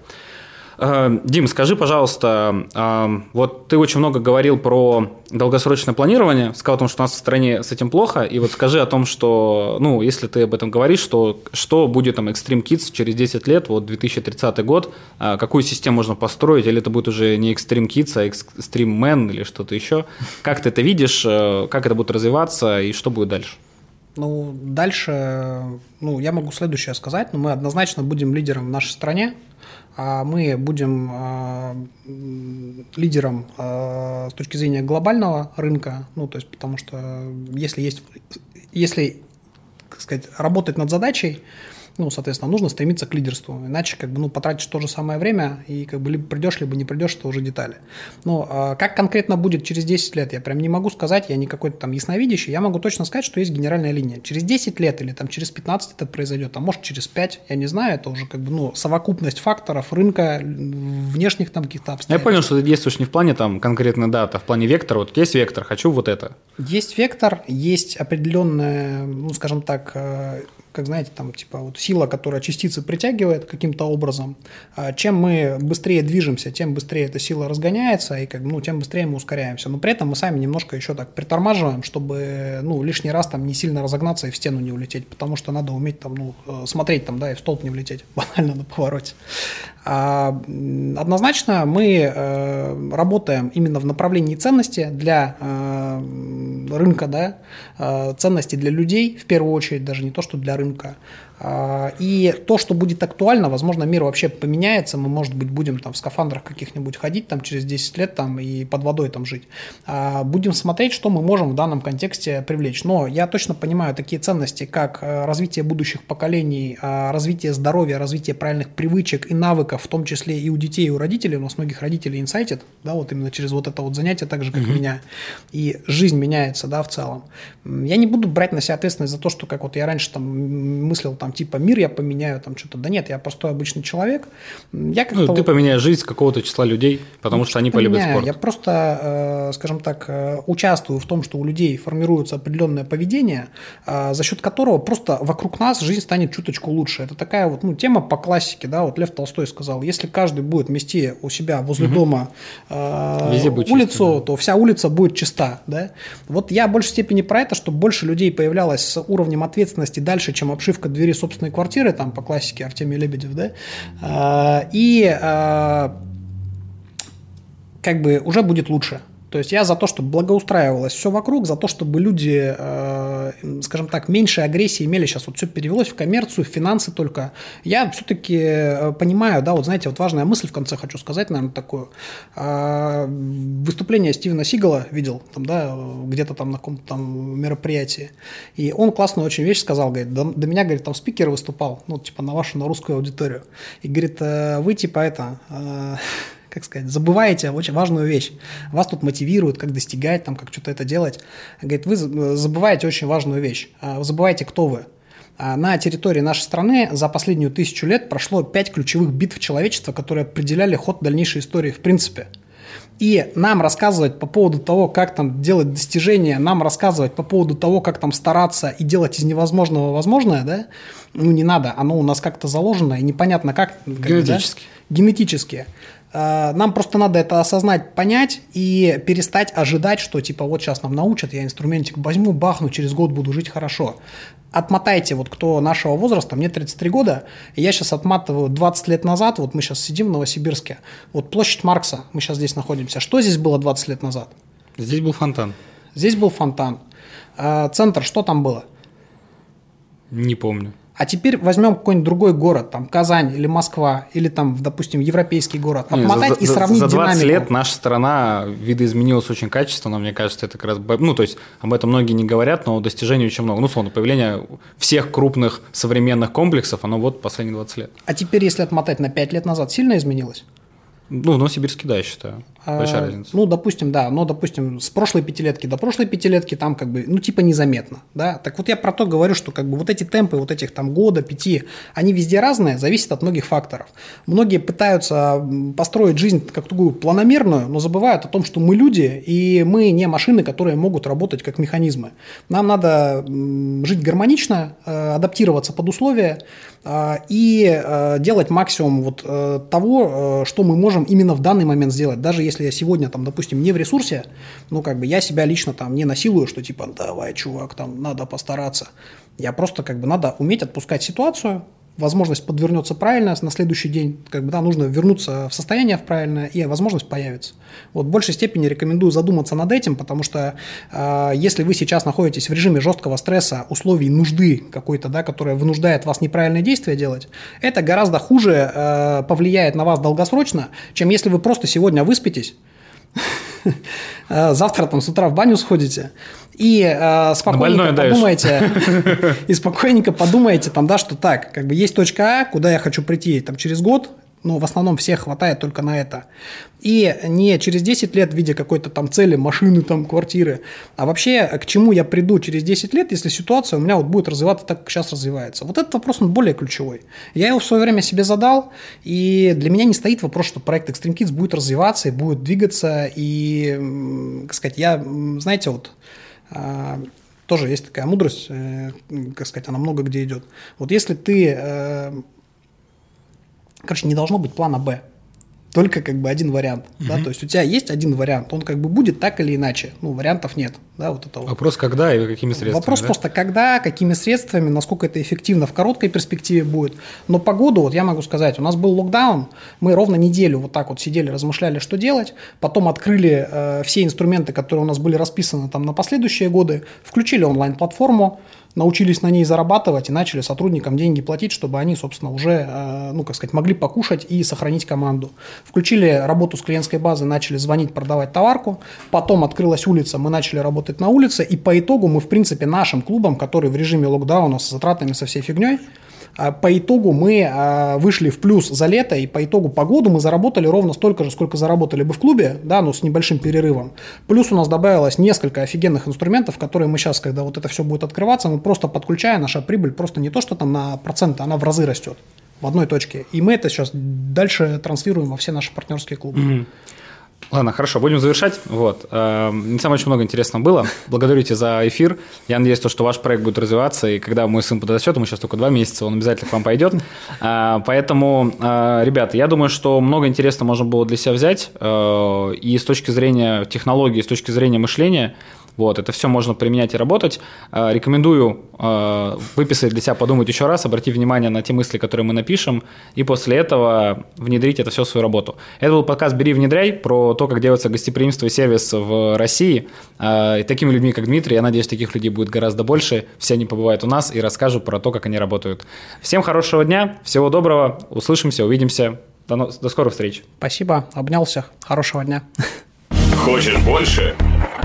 Э, Дим, скажи, пожалуйста, э, вот ты очень много говорил про долгосрочное планирование, сказал о том, что у нас в стране с этим плохо, и вот скажи о том, что, ну, если ты об этом говоришь, что, что будет там Extreme Kids через 10 лет, вот 2030 год, э, какую систему можно построить, или это будет уже не Extreme Kids, а Extreme Men или что-то еще. Как ты это видишь, как это будет развиваться и что будет дальше?
Ну, дальше, ну, я могу следующее сказать, но мы однозначно будем лидером в нашей стране, мы будем а, лидером а, с точки зрения глобального рынка, ну, то есть, потому что если есть, если, как сказать, работать над задачей, ну, соответственно, нужно стремиться к лидерству, иначе как бы, ну, потратишь то же самое время и как бы либо придешь, либо не придешь, это уже детали. Но а как конкретно будет через 10 лет, я прям не могу сказать, я не какой-то там ясновидящий, я могу точно сказать, что есть генеральная линия. Через 10 лет или там через 15 это произойдет, а может через 5, я не знаю, это уже как бы, ну, совокупность факторов рынка, внешних там каких-то
обстоятельств. Я понял, что ты действуешь не в плане там конкретно дата, а в плане вектора, вот есть вектор, хочу вот это.
Есть вектор, есть определенная, ну, скажем так, э, как знаете, там типа вот сила, которая частицы притягивает каким-то образом. А чем мы быстрее движемся, тем быстрее эта сила разгоняется, и как, ну, тем быстрее мы ускоряемся. Но при этом мы сами немножко еще так притормаживаем, чтобы ну, лишний раз там не сильно разогнаться и в стену не улететь, потому что надо уметь там, ну, э, смотреть там, да, и в столб не влететь, банально на повороте. А, однозначно мы э, работаем именно в направлении ценности для э, рынка, да, ценности для людей, в первую очередь, даже не то, что для рынка. А, и то, что будет актуально, возможно, мир вообще поменяется, мы, может быть, будем там в скафандрах каких-нибудь ходить там через 10 лет там и под водой там жить. А, будем смотреть, что мы можем в данном контексте привлечь. Но я точно понимаю такие ценности, как э, развитие будущих поколений, а, развитие здоровья, развитие правильных привычек и навыков, в том числе и у детей, и у родителей. У нас многих родителей инсайтит, да, вот именно через вот это вот занятие, так же, как и меня. И жизнь меняется, да, в целом. Я не буду брать на себя ответственность за то, что как вот я раньше там мыслил там типа мир я поменяю, там что-то. Да нет, я простой обычный человек.
Я ну, ты вот... поменяешь жизнь какого-то числа людей, потому ну, что они полюбят поменяю. спорт.
Я просто, э, скажем так, э, участвую в том, что у людей формируется определенное поведение, э, за счет которого просто вокруг нас жизнь станет чуточку лучше. Это такая вот ну, тема по классике, да, вот Лев Толстой сказал, если каждый будет мести у себя возле угу. дома э, улицу, чисто, да. то вся улица будет чиста, да. Вот я в большей степени про это, чтобы больше людей появлялось с уровнем ответственности дальше, чем обшивка двери собственной квартиры, там по классике Артемий Лебедев, да, а, и а, как бы уже будет лучше. То есть я за то, чтобы благоустраивалось все вокруг, за то, чтобы люди, э, скажем так, меньше агрессии имели. Сейчас вот все перевелось в коммерцию, в финансы только. Я все-таки э, понимаю, да, вот знаете, вот важная мысль в конце хочу сказать, наверное, такую. Э, выступление Стивена Сигала видел, там, да, где-то там на каком-то там мероприятии. И он классную очень вещь сказал, говорит, до, до меня, говорит, там спикер выступал, ну, типа на вашу, на русскую аудиторию. И говорит, э, вы типа это... Э, как сказать, забываете очень важную вещь. Вас тут мотивируют, как достигать, там, как что-то это делать. Говорит, вы забываете очень важную вещь. А, вы забываете, кто вы. А на территории нашей страны за последнюю тысячу лет прошло пять ключевых битв человечества, которые определяли ход дальнейшей истории в принципе. И нам рассказывать по поводу того, как там делать достижения, нам рассказывать по поводу того, как там стараться и делать из невозможного возможное, да, ну не надо, оно у нас как-то заложено, и непонятно как.
Генетически.
Да? Генетически. Э, нам просто надо это осознать, понять и перестать ожидать, что типа вот сейчас нам научат, я инструментик возьму, бахну, через год буду жить хорошо. Отмотайте, вот кто нашего возраста, мне 33 года, и я сейчас отматываю 20 лет назад, вот мы сейчас сидим в Новосибирске, вот площадь Маркса, мы сейчас здесь находимся. Что здесь было 20 лет назад?
Здесь был фонтан.
Здесь был фонтан. Э, центр, что там было?
Не помню.
А теперь возьмем какой-нибудь другой город, там Казань или Москва, или там, допустим, европейский город, отмотать
Не,
за, и сравнить
За 20
динамику.
лет наша страна видоизменилась очень качественно, мне кажется, это как раз, ну, то есть об этом многие не говорят, но достижений очень много. Ну, словно, появление всех крупных современных комплексов, оно вот последние 20 лет.
А теперь, если отмотать на 5 лет назад, сильно изменилось?
Ну, Новосибирске, да, я считаю. Большая а, разница.
Ну, допустим, да, но, допустим, с прошлой пятилетки до прошлой пятилетки там как бы, ну, типа незаметно, да. Так вот я про то говорю, что как бы вот эти темпы вот этих там года, пяти, они везде разные, зависят от многих факторов. Многие пытаются построить жизнь как такую планомерную, но забывают о том, что мы люди, и мы не машины, которые могут работать как механизмы. Нам надо жить гармонично, э, адаптироваться под условия, и э, делать максимум вот того, что мы можем именно в данный момент сделать, даже если я сегодня, там, допустим, не в ресурсе, ну, как бы я себя лично там не насилую, что типа, давай, чувак, там, надо постараться. Я просто, как бы, надо уметь отпускать ситуацию, возможность подвернется правильно на следующий день, как бы, да, нужно вернуться в состояние в правильное, и возможность появится. Вот в большей степени рекомендую задуматься над этим, потому что э, если вы сейчас находитесь в режиме жесткого стресса, условий нужды какой-то, да, которая вынуждает вас неправильные действия делать, это гораздо хуже э, повлияет на вас долгосрочно, чем если вы просто сегодня выспитесь, завтра там с утра в баню сходите, и э, спокойненько подумайте, и спокойненько подумайте, там, да, что так, как бы есть точка А, куда я хочу прийти там через год, ну, в основном всех хватает только на это. И не через 10 лет в виде какой-то там цели, машины, там, квартиры, а вообще к чему я приду через 10 лет, если ситуация у меня вот будет развиваться так, как сейчас развивается. Вот этот вопрос, он более ключевой. Я его в свое время себе задал, и для меня не стоит вопрос, что проект Extreme Kids будет развиваться и будет двигаться, и, как сказать, я, знаете, вот а, тоже есть такая мудрость, э, как сказать, она много где идет. Вот если ты э, Короче, не должно быть плана Б только как бы один вариант, угу. да, то есть у тебя есть один вариант, он как бы будет так или иначе, ну, вариантов нет, да, вот это
Вопрос, когда и какими средствами,
Вопрос
да?
просто когда, какими средствами, насколько это эффективно в короткой перспективе будет, но по году, вот я могу сказать, у нас был локдаун, мы ровно неделю вот так вот сидели, размышляли, что делать, потом открыли э, все инструменты, которые у нас были расписаны там на последующие годы, включили онлайн-платформу, научились на ней зарабатывать и начали сотрудникам деньги платить, чтобы они, собственно, уже, э, ну, как сказать, могли покушать и сохранить команду. Включили работу с клиентской базой, начали звонить, продавать товарку, потом открылась улица, мы начали работать на улице, и по итогу мы, в принципе, нашим клубом, который в режиме локдауна с затратами, со всей фигней, а, по итогу мы а, вышли в плюс за лето, и по итогу по году мы заработали ровно столько же, сколько заработали бы в клубе, да, но с небольшим перерывом. Плюс у нас добавилось несколько офигенных инструментов, которые мы сейчас, когда вот это все будет открываться, мы просто подключая, наша прибыль просто не то, что там на проценты, она в разы растет в одной точке. И мы это сейчас дальше транслируем во все наши партнерские клубы. Mm-hmm.
Ладно, хорошо, будем завершать. Вот. Эм, не самое очень много интересного было. Благодарю тебя за эфир. Я надеюсь, что ваш проект будет развиваться, и когда мой сын подрастет, ему сейчас только два месяца, он обязательно к вам пойдет. Э, поэтому, э, ребята, я думаю, что много интересного можно было для себя взять. Э, и с точки зрения технологии, с точки зрения мышления – вот, это все можно применять и работать. А, рекомендую а, выписать для себя, подумать еще раз, обратить внимание на те мысли, которые мы напишем, и после этого внедрить это все в свою работу. Это был подкаст «Бери, внедряй» про то, как делается гостеприимство и сервис в России. А, и такими людьми, как Дмитрий, я надеюсь, таких людей будет гораздо больше. Все они побывают у нас и расскажут про то, как они работают. Всем хорошего дня, всего доброго, услышимся, увидимся. До, до скорых встреч.
Спасибо, обнял всех. Хорошего дня.
Хочешь больше?